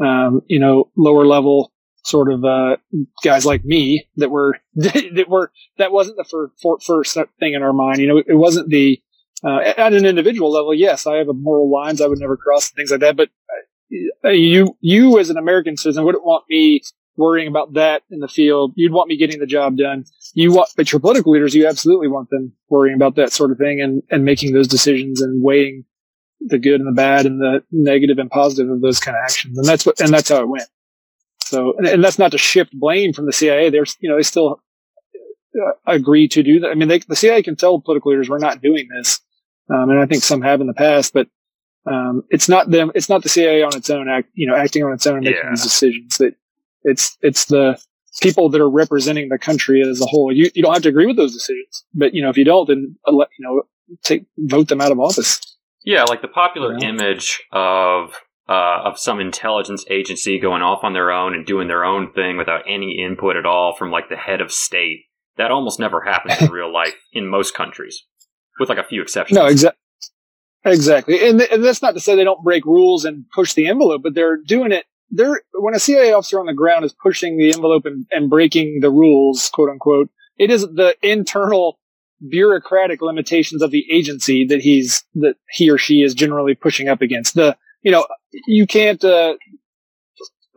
um, you know lower level sort of uh, guys like me that were that were that wasn't the first, first thing in our mind. You know, it wasn't the uh, at an individual level. Yes, I have a moral lines I would never cross, and things like that. But uh, you you as an American citizen wouldn't want me worrying about that in the field. You'd want me getting the job done. You want, but your political leaders, you absolutely want them worrying about that sort of thing and, and making those decisions and weighing the good and the bad and the negative and positive of those kind of actions. And that's what, and that's how it went. So, and, and that's not to shift blame from the CIA. They're, you know, they still uh, agree to do that. I mean, they, the CIA can tell political leaders we're not doing this. Um, and I think some have in the past, but, um, it's not them, it's not the CIA on its own act, you know, acting on its own and making yeah. these decisions that it's it's the people that are representing the country as a whole. You you don't have to agree with those decisions, but you know if you don't, then let you know take vote them out of office. Yeah, like the popular know? image of uh, of some intelligence agency going off on their own and doing their own thing without any input at all from like the head of state. That almost never happens in real life in most countries, with like a few exceptions. No, exactly. Exactly. And, th- and that's not to say they don't break rules and push the envelope, but they're doing it there, when a CIA officer on the ground is pushing the envelope and, and breaking the rules, quote unquote, it is the internal bureaucratic limitations of the agency that he's, that he or she is generally pushing up against. The, you know, you can't, uh,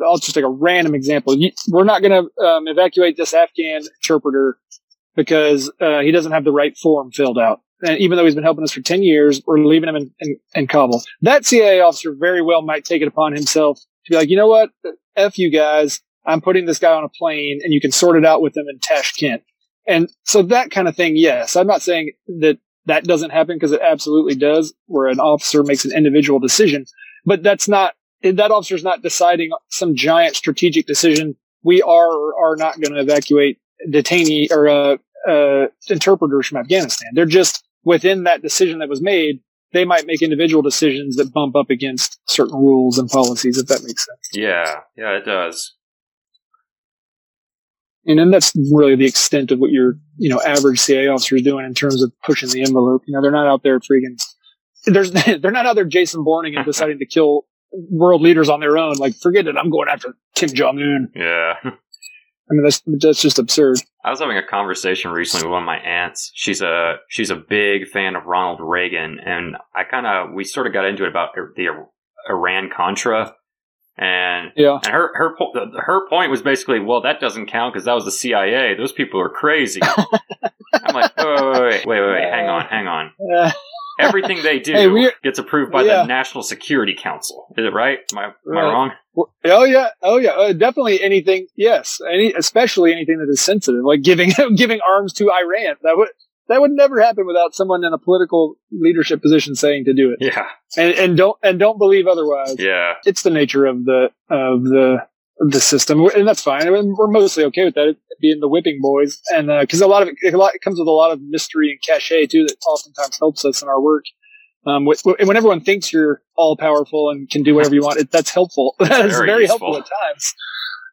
I'll just take a random example. We're not going to um, evacuate this Afghan interpreter because uh, he doesn't have the right form filled out. And even though he's been helping us for 10 years, we're leaving him in, in, in Kabul. That CIA officer very well might take it upon himself to be like, you know what? F you guys. I'm putting this guy on a plane and you can sort it out with him in Tashkent. And so that kind of thing, yes. I'm not saying that that doesn't happen because it absolutely does where an officer makes an individual decision, but that's not, that officer's not deciding some giant strategic decision. We are or are not going to evacuate detainee or, uh, uh, interpreters from Afghanistan. They're just within that decision that was made they might make individual decisions that bump up against certain rules and policies, if that makes sense. Yeah, yeah, it does. And then that's really the extent of what your, you know, average CIA officer is doing in terms of pushing the envelope. You know, they're not out there freaking, there's, they're not out there Jason Bourning and deciding to kill world leaders on their own. Like, forget it. I'm going after Kim Jong Un. Yeah. I mean, that's that's just absurd. I was having a conversation recently with one of my aunts. She's a she's a big fan of Ronald Reagan, and I kind of we sort of got into it about the Iran Contra, and yeah, and her her her point was basically, well, that doesn't count because that was the CIA. Those people are crazy. I'm like, wait, wait, wait, wait, wait, wait, hang on, hang on. Everything they do hey, gets approved by yeah. the National Security Council. Is it right? Am I, am right. I wrong? Oh yeah, oh yeah, uh, definitely anything. Yes, any, especially anything that is sensitive, like giving giving arms to Iran. That would that would never happen without someone in a political leadership position saying to do it. Yeah, and, and don't and don't believe otherwise. Yeah, it's the nature of the of the the system, and that's fine. I mean, we're mostly okay with that being the whipping boys, and because uh, a lot of it, a lot, it comes with a lot of mystery and cachet too that oftentimes helps us in our work. Um, when everyone thinks you're all powerful and can do whatever you want, it, that's helpful. That's very, very helpful at times.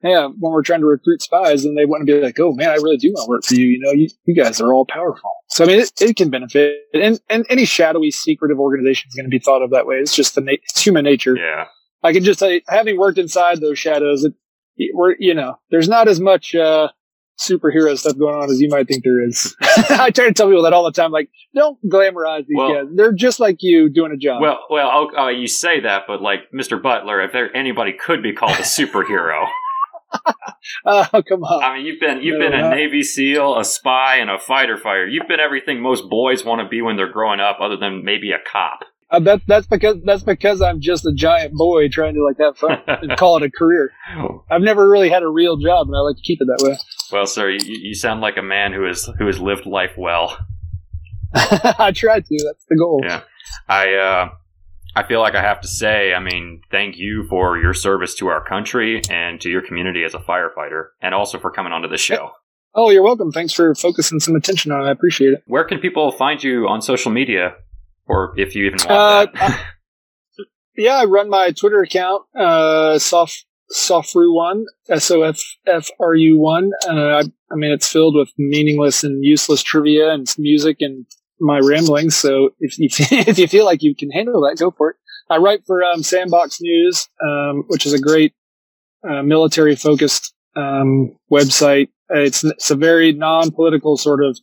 Yeah, when we're trying to recruit spies, and they want to be like, "Oh man, I really do want to work for you." You know, you, you guys are all powerful. So I mean, it, it can benefit, and and any shadowy, secretive organization is going to be thought of that way. It's just the na- it's human nature. Yeah, I can just say, having worked inside those shadows, it, we're you know, there's not as much. uh superhero stuff going on as you might think there is. I try to tell people that all the time. Like, don't glamorize these well, guys. They're just like you doing a job. Well, well, uh, you say that, but like Mr. Butler, if there anybody could be called a superhero. oh come on! I mean, you've been you've no, been a not. Navy SEAL, a spy, and a fighter fighter. You've been everything most boys want to be when they're growing up, other than maybe a cop. Uh, that, that's because that's because I'm just a giant boy trying to like have fun and call it a career. I've never really had a real job, and I like to keep it that way. Well, sir, you, you sound like a man who has who has lived life well. I tried to. That's the goal. Yeah, I uh, I feel like I have to say, I mean, thank you for your service to our country and to your community as a firefighter, and also for coming onto the show. Oh, you're welcome. Thanks for focusing some attention on it. I appreciate it. Where can people find you on social media, or if you even want uh, that? yeah, I run my Twitter account, uh, soft Soffru one, S O F F R U one. Uh, I, I mean, it's filled with meaningless and useless trivia and music and my ramblings. So if you if you feel like you can handle that, go for it. I write for um, Sandbox News, um, which is a great uh, military focused um, website. It's it's a very non political sort of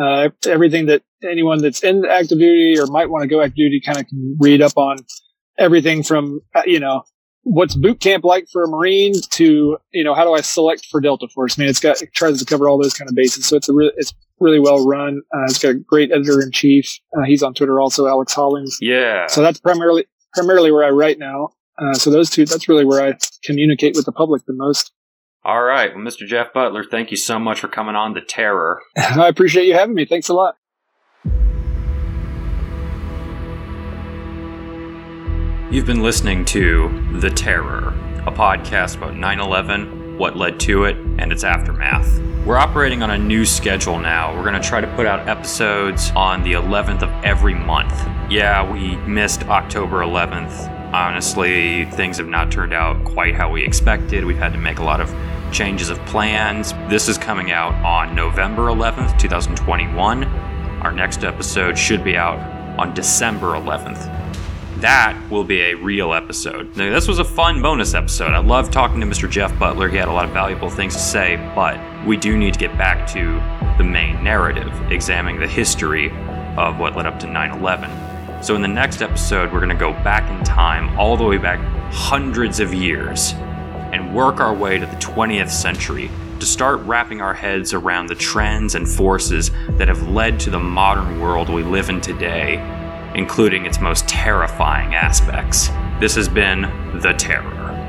uh, everything that anyone that's in active duty or might want to go active duty kind of can read up on everything from uh, you know what's boot camp like for a Marine to, you know, how do I select for Delta Force? I mean, it's got, it tries to cover all those kind of bases. So it's a really, it's really well run. Uh, it's got a great editor in chief. Uh, he's on Twitter also, Alex Hollings. Yeah. So that's primarily, primarily where I write now. Uh, so those two, that's really where I communicate with the public the most. All right. Well, Mr. Jeff Butler, thank you so much for coming on The Terror. I appreciate you having me. Thanks a lot. You've been listening to The Terror, a podcast about 9 11, what led to it, and its aftermath. We're operating on a new schedule now. We're going to try to put out episodes on the 11th of every month. Yeah, we missed October 11th. Honestly, things have not turned out quite how we expected. We've had to make a lot of changes of plans. This is coming out on November 11th, 2021. Our next episode should be out on December 11th that will be a real episode. Now, this was a fun bonus episode. I love talking to Mr. Jeff Butler. He had a lot of valuable things to say, but we do need to get back to the main narrative, examining the history of what led up to 9 11. So, in the next episode, we're going to go back in time, all the way back hundreds of years, and work our way to the 20th century to start wrapping our heads around the trends and forces that have led to the modern world we live in today including its most terrifying aspects. This has been The Terror.